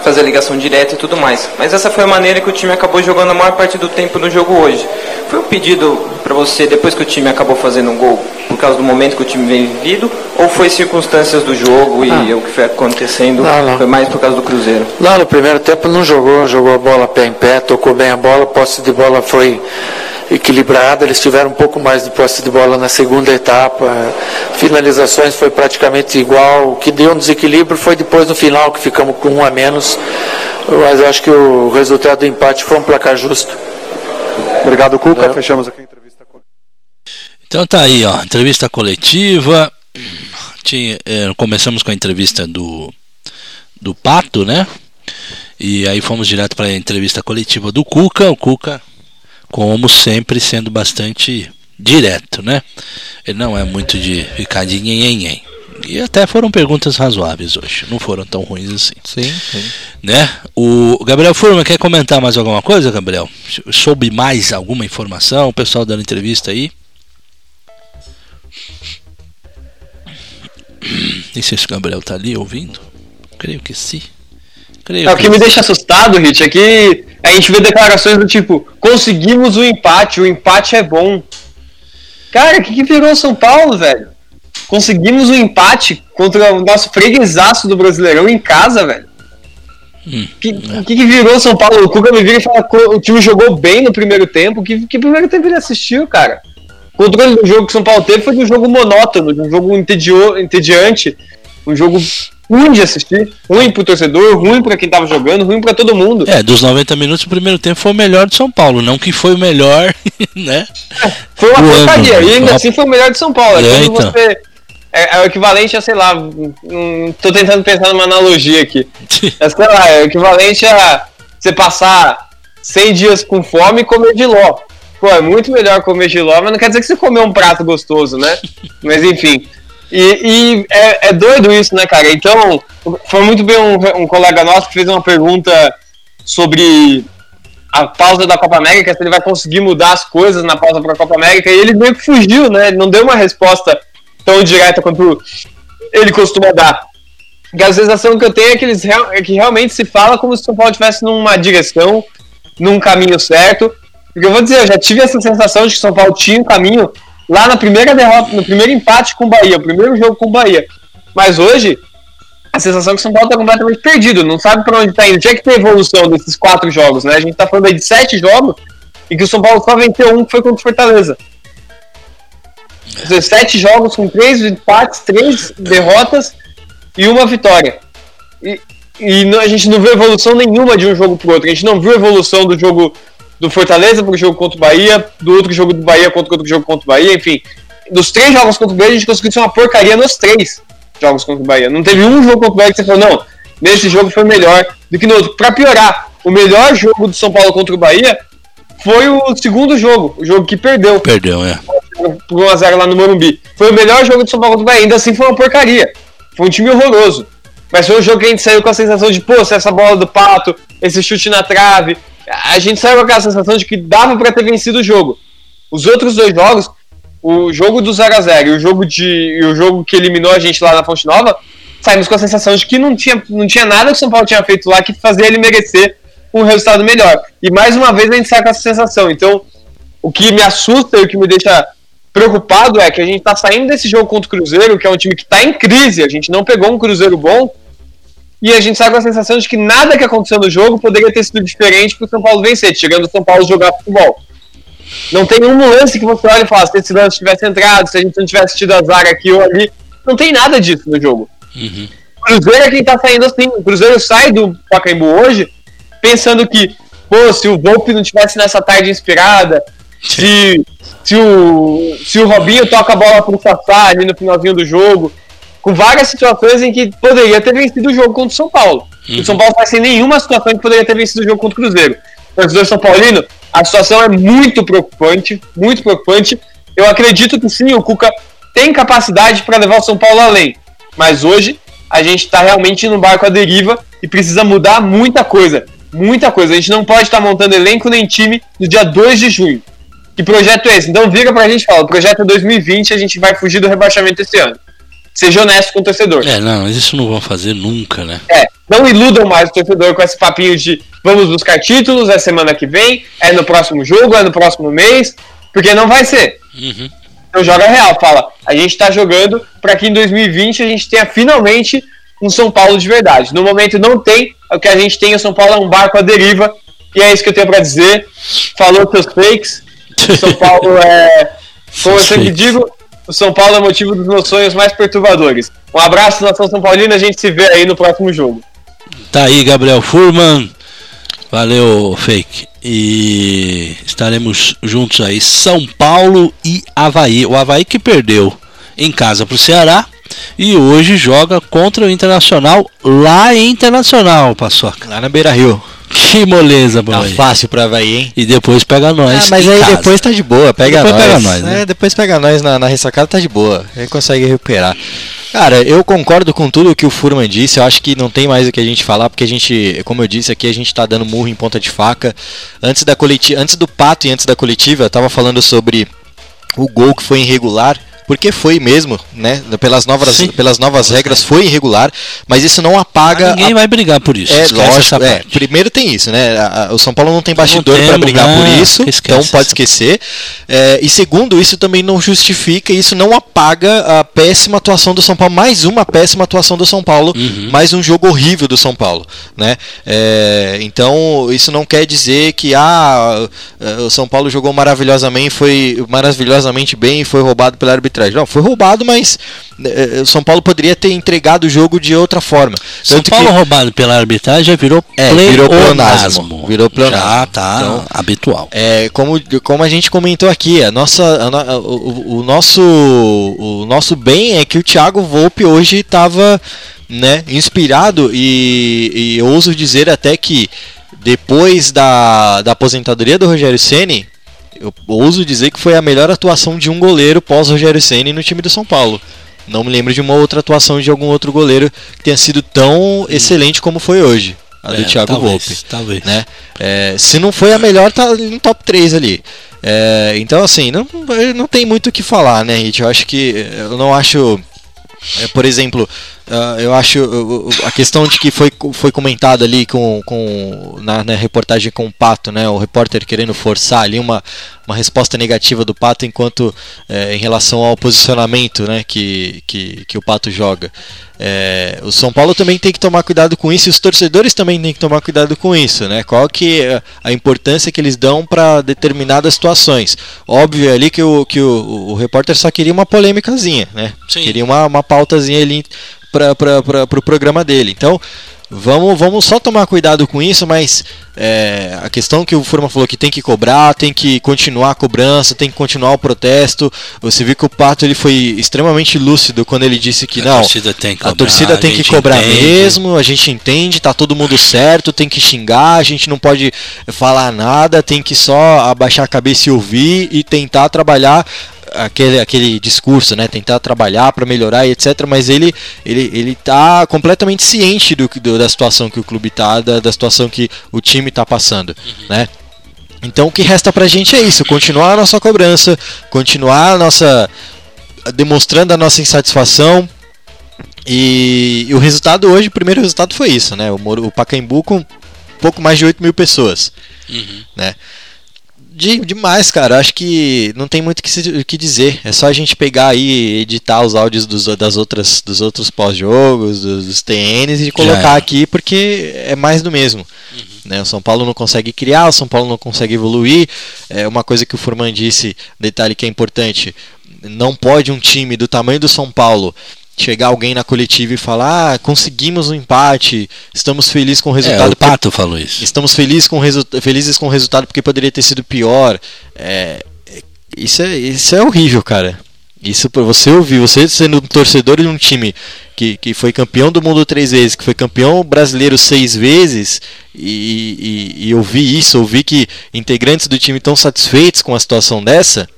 fazer a ligação direta e tudo mais. Mas essa foi a maneira que o time acabou jogando a maior parte do tempo no jogo hoje. Foi um pedido para você depois que o time acabou fazendo um gol por causa do momento que o time vem vivido? Ou foi circunstâncias do jogo e ah. o que foi acontecendo não, não. foi mais por causa do Cruzeiro? Lá no primeiro tempo não jogou, jogou a bola pé em pé, tocou bem a bola, posse de bola foi equilibrada. Eles tiveram um pouco mais de posse de bola na segunda etapa. Finalizações foi praticamente igual. O que deu um desequilíbrio foi depois no final, que ficamos com um a menos. Mas eu acho que o resultado do empate foi um placar justo. Obrigado, Cuca. É. Fechamos aqui a entrevista. Então tá aí, ó, entrevista coletiva. Tinha, é, começamos com a entrevista do, do Pato, né? E aí fomos direto para a entrevista coletiva do Cuca. O Cuca, como sempre, sendo bastante direto, né? Ele não é muito de ficar de nhenhenhen. E até foram perguntas razoáveis hoje, não foram tão ruins assim. Sim, sim. Né? O Gabriel Furman quer comentar mais alguma coisa, Gabriel? Soube mais alguma informação? O pessoal dando entrevista aí? Nem sei se o Gabriel tá ali ouvindo. Creio que sim. Creio É, o que me deixa assustado, Rich, é que a gente vê declarações do tipo: conseguimos o empate, o empate é bom. Cara, o que, que virou São Paulo, velho? Conseguimos o empate contra o nosso freguesaço do Brasileirão em casa, velho. Hum, que, O que, que virou São Paulo? O Cuca me vira e fala que o time jogou bem no primeiro tempo. Que, que primeiro tempo ele assistiu, cara? O controle do jogo que São Paulo teve foi de um jogo monótono, de um jogo entedio, entediante, um jogo ruim de assistir, ruim pro torcedor, ruim pra quem tava jogando, ruim pra todo mundo. É, dos 90 minutos, o primeiro tempo foi o melhor de São Paulo. Não que foi o melhor, [laughs] né? Foi uma porcaria, e ainda uma- assim foi o melhor de São Paulo. É, É, então. você. É, é o equivalente a, sei lá, hum, tô tentando pensar numa analogia aqui. [laughs] É, sei lá, é o equivalente a você passar 100 dias com fome e comer de ló. Pô, é muito melhor comer de ló, mas não quer dizer que você comeu um prato gostoso, né? [laughs] Mas enfim. E, e é, é doido isso, né, cara? Então, foi muito bem um, um colega nosso que fez uma pergunta sobre a pausa da Copa América, se ele vai conseguir mudar as coisas na pausa para a Copa América, e ele meio que fugiu, né? Ele não deu uma resposta tão direta quanto ele costuma dar. Porque a sensação que eu tenho é que, eles, é que realmente se fala como se o São Paulo estivesse numa direção, num caminho certo. Porque eu vou dizer, eu já tive essa sensação de que o São Paulo tinha um caminho lá na primeira derrota, no primeiro empate com o Bahia, o primeiro jogo com o Bahia. Mas hoje, a sensação é que o São Paulo tá completamente perdido, não sabe pra onde tá indo. Tinha que ter evolução desses quatro jogos, né? A gente tá falando aí de sete jogos e que o São Paulo só venceu um que foi contra o Fortaleza. Ou seja, sete jogos com três empates, três derrotas e uma vitória. E, e a gente não viu evolução nenhuma de um jogo pro outro. A gente não viu evolução do jogo do Fortaleza pro jogo contra o Bahia, do outro jogo do Bahia contra o outro jogo contra o Bahia, enfim. Dos três jogos contra o Bahia, a gente conseguiu ser uma porcaria nos três jogos contra o Bahia. Não teve um jogo contra o Bahia que você falou, não, nesse jogo foi melhor do que no outro. Pra piorar, o melhor jogo do São Paulo contra o Bahia foi o segundo jogo, o jogo que perdeu Perdeu, é. por 1x0 lá no Morumbi. Foi o melhor jogo do São Paulo contra o Bahia. Ainda assim foi uma porcaria. Foi um time horroroso. Mas foi um jogo que a gente saiu com a sensação de, pô, se essa bola do pato, esse chute na trave. A gente saiu com aquela sensação de que dava pra ter vencido o jogo. Os outros dois jogos, o jogo do 0x0 e o jogo de. e o jogo que eliminou a gente lá na Fonte Nova, saímos com a sensação de que não tinha, não tinha nada que o São Paulo tinha feito lá que fazia ele merecer um resultado melhor. E mais uma vez a gente sai com essa sensação. Então, o que me assusta e o que me deixa preocupado é que a gente tá saindo desse jogo contra o Cruzeiro, que é um time que tá em crise, a gente não pegou um Cruzeiro bom, e a gente sai com a sensação de que nada que aconteceu no jogo poderia ter sido diferente pro São Paulo vencer, tirando o São Paulo jogar futebol. Não tem um lance que você olha e fala, se esse lance tivesse entrado, se a gente não tivesse tido azar aqui ou ali. Não tem nada disso no jogo. O Cruzeiro é quem tá saindo assim. O Cruzeiro sai do Pacaembu hoje pensando que, pô, se o Volpe não tivesse nessa tarde inspirada, se, se, o, se o Robinho toca a bola pro Sassá ali no finalzinho do jogo, com várias situações em que poderia ter vencido o jogo contra o São Paulo. O São Paulo tá sem nenhuma situação que poderia ter vencido o jogo contra o Cruzeiro. Torcedor São Paulino, a situação é muito preocupante, muito preocupante. Eu acredito que sim, o Cuca tem capacidade para levar o São Paulo além. Mas hoje a gente está realmente no barco à deriva e precisa mudar muita coisa. Muita coisa. A gente não pode estar montando elenco nem time no dia 2 de junho. Que projeto é esse? Então vira pra gente e fala: o projeto é 2020, a gente vai fugir do rebaixamento esse ano. Seja honesto com o torcedor. É, não, isso não vão fazer nunca, né? É, não iludam mais o torcedor com esse papinho de vamos buscar títulos, é semana que vem, é no próximo jogo, é no próximo mês, porque não vai ser. Uhum. Então joga real, fala, a gente tá jogando para que em 2020 a gente tenha finalmente um São Paulo de verdade. No momento não tem, o que a gente tem, o São Paulo é um barco à deriva, e é isso que eu tenho para dizer. Falou seus fakes, [laughs] São Paulo é, como eu sempre digo, o São Paulo é motivo dos meus sonhos mais perturbadores. Um abraço, nação São Paulina, a gente se vê aí no próximo jogo. Tá aí, Gabriel Furman. Valeu, fake. E estaremos juntos aí. São Paulo e Havaí. O Havaí que perdeu em casa pro Ceará. E hoje joga contra o Internacional lá em Internacional, Paçoca. Lá na Beira Rio. Que moleza, Tá boy. fácil pro Havaí, hein? E depois pega nós. Ah, mas em aí casa. depois tá de boa, pega Depois nós. pega nós, né? É, depois pega nós na, na ressacada, tá de boa. Aí consegue recuperar. Cara, eu concordo com tudo que o Furman disse. Eu acho que não tem mais o que a gente falar, porque a gente, como eu disse aqui, a gente tá dando murro em ponta de faca. Antes da coletiva, antes do pato e antes da coletiva, eu tava falando sobre o gol que foi irregular. Porque foi mesmo, né? Pelas novas, pelas novas regras foi irregular, mas isso não apaga. Mas ninguém a- vai brigar por isso. É, lógico, é. Primeiro tem isso, né? O São Paulo não tem bastidor para brigar né? por isso, Esquece então pode esquecer. É, e segundo, isso também não justifica, isso não apaga a péssima atuação do São Paulo. Mais uma péssima atuação do São Paulo, Uhum. mais um jogo horrível do São Paulo, né? É, então isso não quer dizer que ah, o São Paulo jogou maravilhosamente, foi maravilhosamente bem e foi roubado pela arbitragem. Não, foi roubado, mas eh, o São Paulo poderia ter entregado o jogo de outra forma. São Tanto Paulo que- roubado pela arbitragem já virou é, virou pleonasmo. Virou pleonasmo. Já tá Então, habitual. É, como, como a gente comentou aqui, a nossa, a o, o nosso, o nosso bem é que o Thiago Volpe hoje estava né, inspirado e, e eu ouso dizer até que depois da, da aposentadoria do Rogério Ceni, eu ouso dizer que foi a melhor atuação de um goleiro pós Rogério Ceni no time do São Paulo. Não me lembro de uma outra atuação de algum outro goleiro que tenha sido tão excelente como foi hoje. A do É, Thiago talvez, Volpe talvez. né? É, se não foi a melhor, tá no top 3 ali. É, então, assim, não, não tem muito o que falar, né, Hit? Eu acho que. Eu não acho. é, por exemplo, ah, eu acho uh, uh, a questão de que foi, foi comentado ali com, com na, na reportagem com o Pato, né? O repórter querendo forçar ali uma, uma resposta negativa do Pato enquanto é, em relação ao posicionamento, né? Que, que, que o Pato joga. É, o São Paulo também tem que tomar cuidado com isso e os torcedores também têm que tomar cuidado com isso, né? Qual que é a importância que eles dão para determinadas situações? Óbvio ali que o, que o, o repórter só queria uma polêmicazinha, né? Sim. Queria uma, uma pautazinha ali para pro programa dele. Então, vamos, vamos só tomar cuidado com isso, mas é, a questão que o Furman falou que tem que cobrar, tem que continuar a cobrança, tem que continuar o protesto. Você viu que o Pato ele foi extremamente lúcido quando ele disse que A não. torcida tem que a cobrar, torcida tem a que cobrar entende. mesmo, a gente entende, tá todo mundo certo, tem que xingar, a gente não pode falar nada, tem que só abaixar a cabeça e ouvir e tentar trabalhar aquele, aquele discurso, né? Tentar trabalhar para melhorar e etc. Mas ele, ele, ele tá completamente ciente do, do- da situação que o clube tá, da, da situação que o time tá passando, né? Então o que resta pra gente é isso, continuar a nossa cobrança, continuar a nossa. demonstrando a nossa insatisfação. E, e o resultado hoje, o primeiro resultado foi isso, né? O, o Pacaembu com pouco mais de 8 mil pessoas, né? De, demais, cara. Acho que não tem muito o que, que dizer. É só a gente pegar aí e editar os áudios dos, das outras, dos outros pós-jogos, dos, dos TNs e colocar era. aqui porque é mais do mesmo. Né? O São Paulo não consegue criar, o São Paulo não consegue evoluir. É uma coisa que o Furman disse, detalhe que é importante. Não pode um time do tamanho do São Paulo chegar alguém na coletiva e falar: ah, conseguimos um empate, estamos felizes com o resultado. É, o Pato falou isso. Estamos felizes com, o resu- felizes com o resultado porque poderia ter sido pior. É, é- isso, é, isso é horrível, cara. Isso pra você ouvir, você sendo um torcedor de um time que, que foi campeão do mundo três vezes, que foi campeão brasileiro seis vezes, e, e, e ouvir isso, ouvir que integrantes do time estão satisfeitos com a situação dessa.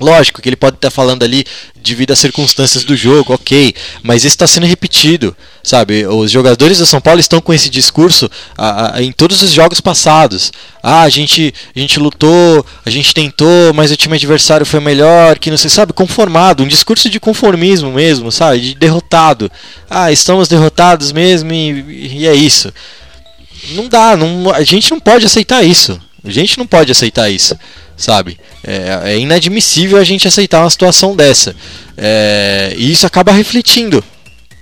Lógico que ele pode estar falando ali devido às circunstâncias do jogo, ok, mas isso está sendo repetido, sabe? Os jogadores do São Paulo estão com esse discurso ah, ah, em todos os jogos passados. Ah, a gente, a gente lutou, a gente tentou, mas o time adversário foi melhor, que não sei, sabe? Conformado, um discurso de conformismo mesmo, sabe? De derrotado. Ah, estamos derrotados mesmo e, e é isso. Não dá, não, a gente não pode aceitar isso. A gente não pode aceitar isso, sabe? É, é inadmissível a gente aceitar uma situação dessa. É, e isso acaba refletindo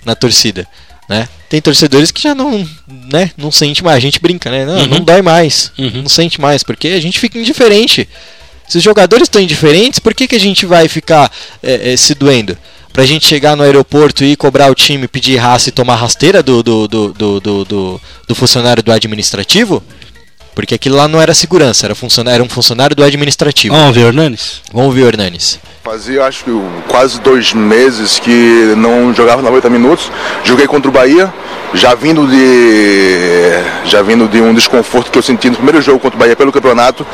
na torcida, né? Tem torcedores que já não, né, não sente mais. A gente brinca, né? Não, Uhum. não dói mais, não sente mais, porque a gente fica indiferente. Se os jogadores estão indiferentes, por que, que a gente vai ficar é, é, se doendo? Pra gente chegar no aeroporto e cobrar o time, pedir raça e tomar rasteira do, do, do, do, do, do funcionário do administrativo? Porque aquilo lá não era segurança, era, funcionário, era um funcionário do administrativo. Vamos ver o Hernanes? Vamos ver o Hernanes. Fazia acho que quase dois meses que não jogava 90 minutos. Joguei contra o Bahia, já vindo de já vindo de um desconforto que eu senti no primeiro jogo contra o Bahia pelo campeonato.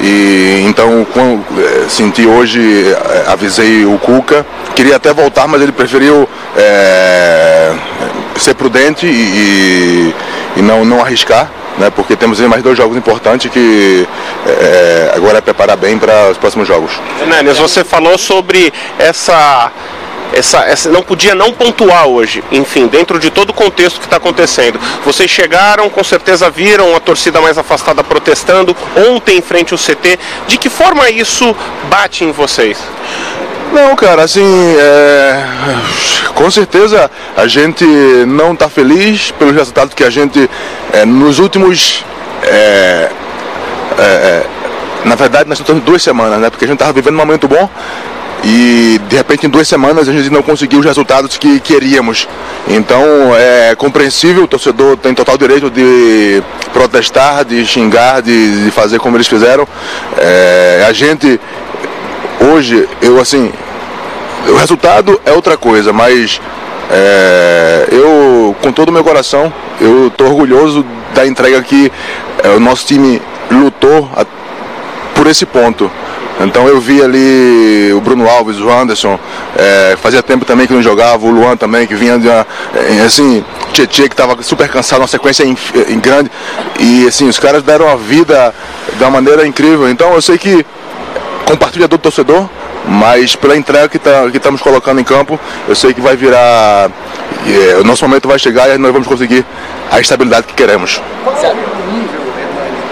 E então quando, eh, senti hoje, eh, avisei o Cuca, queria até voltar, mas ele preferiu eh, ser prudente e, e, e não, não arriscar né, porque temos mais dois jogos importantes que é, agora é preparar bem para os próximos jogos. Hernanes, você falou sobre essa essa, essa, não podia não pontuar hoje, enfim, dentro de todo o contexto que está acontecendo. Vocês chegaram, com certeza viram a torcida mais afastada protestando ontem em frente ao CT. De que forma isso bate em vocês? Não, cara, assim, é... com certeza a gente não está feliz pelos resultados que a gente, é, nos últimos. É... é na verdade, nós estamos duas semanas, né? Porque a gente estava vivendo um momento bom e de repente em duas semanas a gente não conseguiu os resultados que queríamos. Então é compreensível, o torcedor tem total direito de protestar, de xingar, de, de fazer como eles fizeram. É, a gente hoje, eu assim, o resultado é outra coisa, mas é, eu, com todo o meu coração, eu estou orgulhoso da entrega que é, o nosso time lutou a, por esse ponto. Então eu vi ali o Bruno Alves, o Anderson, é, fazia tempo também que não jogava, o Luan também, que vinha de uma, é, assim, Tietchan que estava super cansado, uma sequência em, em, grande. E assim, os caras deram a vida de uma maneira incrível. Então eu sei que compartilha do torcedor, mas pela entrega que, tá, que estamos colocando em campo, eu sei que vai virar. É, o nosso momento vai chegar e nós vamos conseguir a estabilidade que queremos.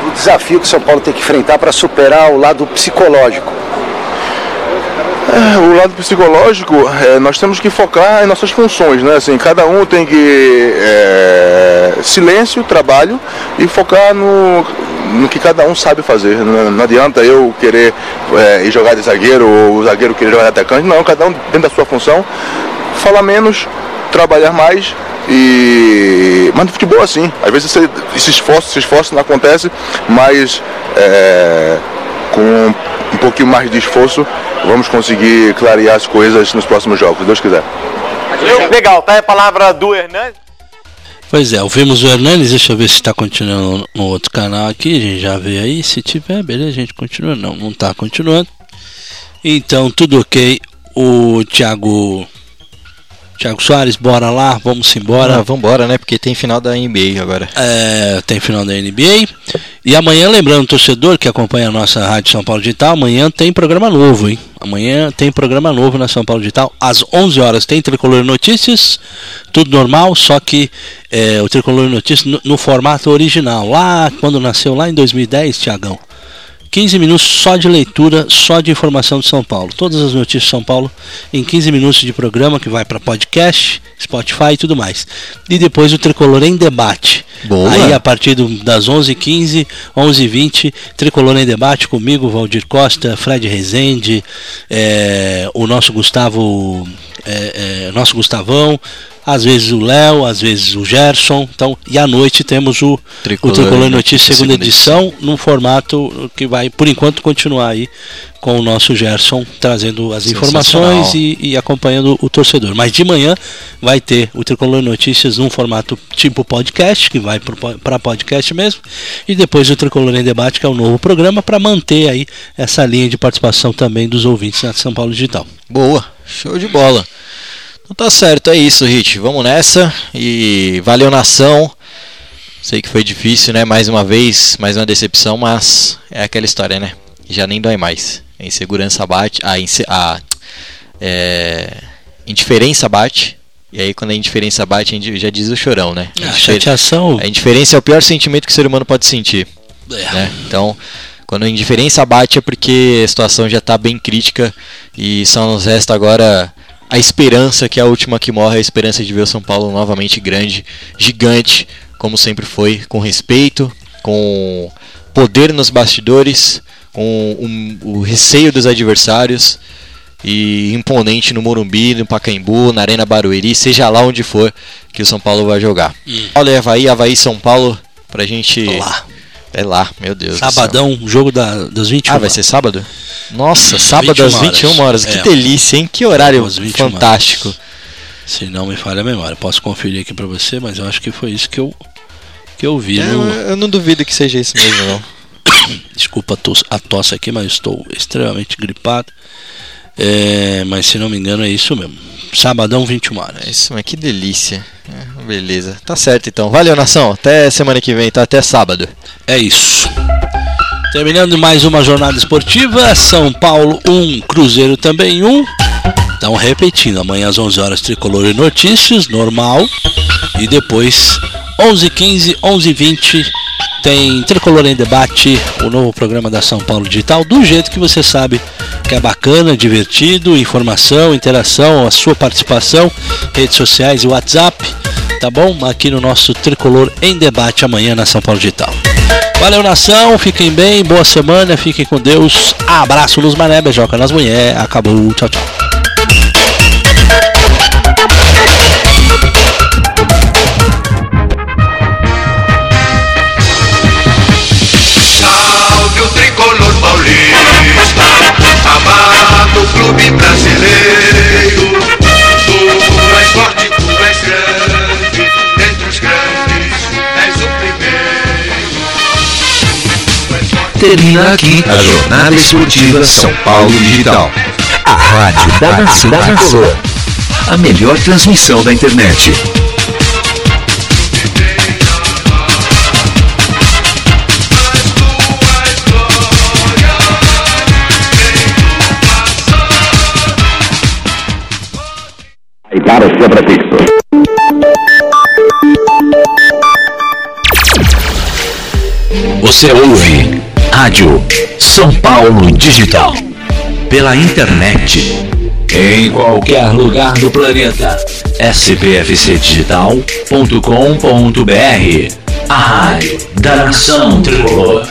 O desafio que o São Paulo tem que enfrentar para superar o lado psicológico. É, o lado psicológico, é, nós temos que focar em nossas funções, né? Assim, cada um tem que é, silêncio, trabalho e focar no, no que cada um sabe fazer. Não, não adianta eu querer é, ir jogar de zagueiro ou o zagueiro querer jogar de atacante, não, cada um dentro da sua função. Falar menos, trabalhar mais e. Mas no futebol é assim, às vezes você se esforça, se esforça, não acontece, mas é, com um pouquinho mais de esforço vamos conseguir clarear as coisas nos próximos jogos, se Deus quiser. Legal, tá aí a palavra do Hernandes. Pois é, ouvimos o Hernanes, deixa eu ver se está continuando no outro canal aqui, a gente já vê aí, se tiver, beleza, a gente continua, não, não está continuando. Então, tudo ok, o Thiago Thiago Soares, bora lá, vamos embora. Ah, vamos embora, né? Porque tem final da NBA agora. É, tem final da NBA. E amanhã, lembrando o torcedor que acompanha a nossa Rádio São Paulo Digital, amanhã tem programa novo, hein? Amanhã tem programa novo na São Paulo Digital. Às 11 horas tem Tricolor Notícias, tudo normal, só que é, o Tricolor Notícias no, no formato original. Lá, quando nasceu, lá em 2010, Tiagão. 15 minutos só de leitura, só de informação de São Paulo. Todas as notícias de São Paulo em 15 minutos de programa que vai para podcast, Spotify e tudo mais. E depois o Tricolor em debate. Boa. Aí a partir do, das 11h15, 11h20, Tricolor em debate comigo, Valdir Costa, Fred Rezende, é, o nosso Gustavo, é, é, nosso Gustavão, às vezes o Léo, às vezes o Gerson. Então, e à noite temos o Tricolor, o Tricolor Notícia segunda, segunda edição, edição, num formato que vai, por enquanto, continuar aí com o nosso Gerson trazendo as informações e, e, acompanhando o torcedor. Mas de manhã vai ter o Tricolor Notícias num formato tipo podcast, que vai para podcast mesmo, e depois o Tricolor em Debate, que é o um novo programa, para manter aí essa linha de participação também dos ouvintes na São Paulo Digital. Boa, show de bola. Então tá certo, é isso, Hit. Vamos nessa e valeu nação. Sei que foi difícil, né? Mais uma vez, mais uma decepção, mas é aquela história, né? Já nem dói mais. A insegurança bate, a, inse a é, indiferença bate. E aí quando a indiferença bate, a gente já diz o chorão, né? A, a chateação. A indiferença é o pior sentimento que o ser humano pode sentir. É. Né? Então, quando a indiferença bate é porque a situação já está bem crítica e só nos resta agora a esperança, que é a última que morre, a esperança de ver o São Paulo novamente grande, gigante, como sempre foi, com respeito, com poder nos bastidores, com um- o receio dos adversários e imponente no Morumbi, no Pacaembu, na Arena Barueri, seja lá onde for que o São Paulo vai jogar. Hum. Olha e Havaí, Havaí e São Paulo pra gente. Lá. É lá, meu Deus. Sabadão, jogo da, das 21 Ah, vai ser sábado? Nossa, sábado 21 às 21 horas. Que É. delícia, hein? Que horário Às 21 fantástico. Se não me falha a memória, posso conferir aqui pra você, mas eu acho que foi isso que eu que eu vi É, no eu, não duvido que seja isso mesmo, não. [coughs] Desculpa a tosse aqui, mas estou extremamente gripado. É, mas se não me engano é isso mesmo. Sabadão 21 horas. É isso, mas que delícia. É, beleza. Tá certo então. Valeu, nação. Até semana que vem, tá? Até sábado. É isso. Terminando mais uma jornada esportiva, São Paulo 1, Cruzeiro também 1. Então repetindo, amanhã às 11 horas Tricolor e Notícias, normal. E depois 11h15, 11h20 tem Tricolor em Debate, o novo programa da São Paulo Digital, do jeito que você sabe que é bacana, divertido, informação, interação, a sua participação, redes sociais e WhatsApp, tá bom? Aqui no nosso Tricolor em Debate amanhã na São Paulo Digital. Valeu nação, fiquem bem, boa semana, fiquem com Deus. Abraço Luz Mané, beijoca nas mulheres, acabou, tchau, tchau. Clube brasileiro. Tu és forte, tu és grande, dentre os grandes és o primeiro. Termina aqui a Jornada Esportiva São Paulo Digital. A rádio da nação. A melhor transmissão da internet. Para sempre fixo. Você ouve Rádio São Paulo Digital. Pela internet. Em qualquer lugar do planeta. spfcdigital.com.br A rádio da nação tricolor.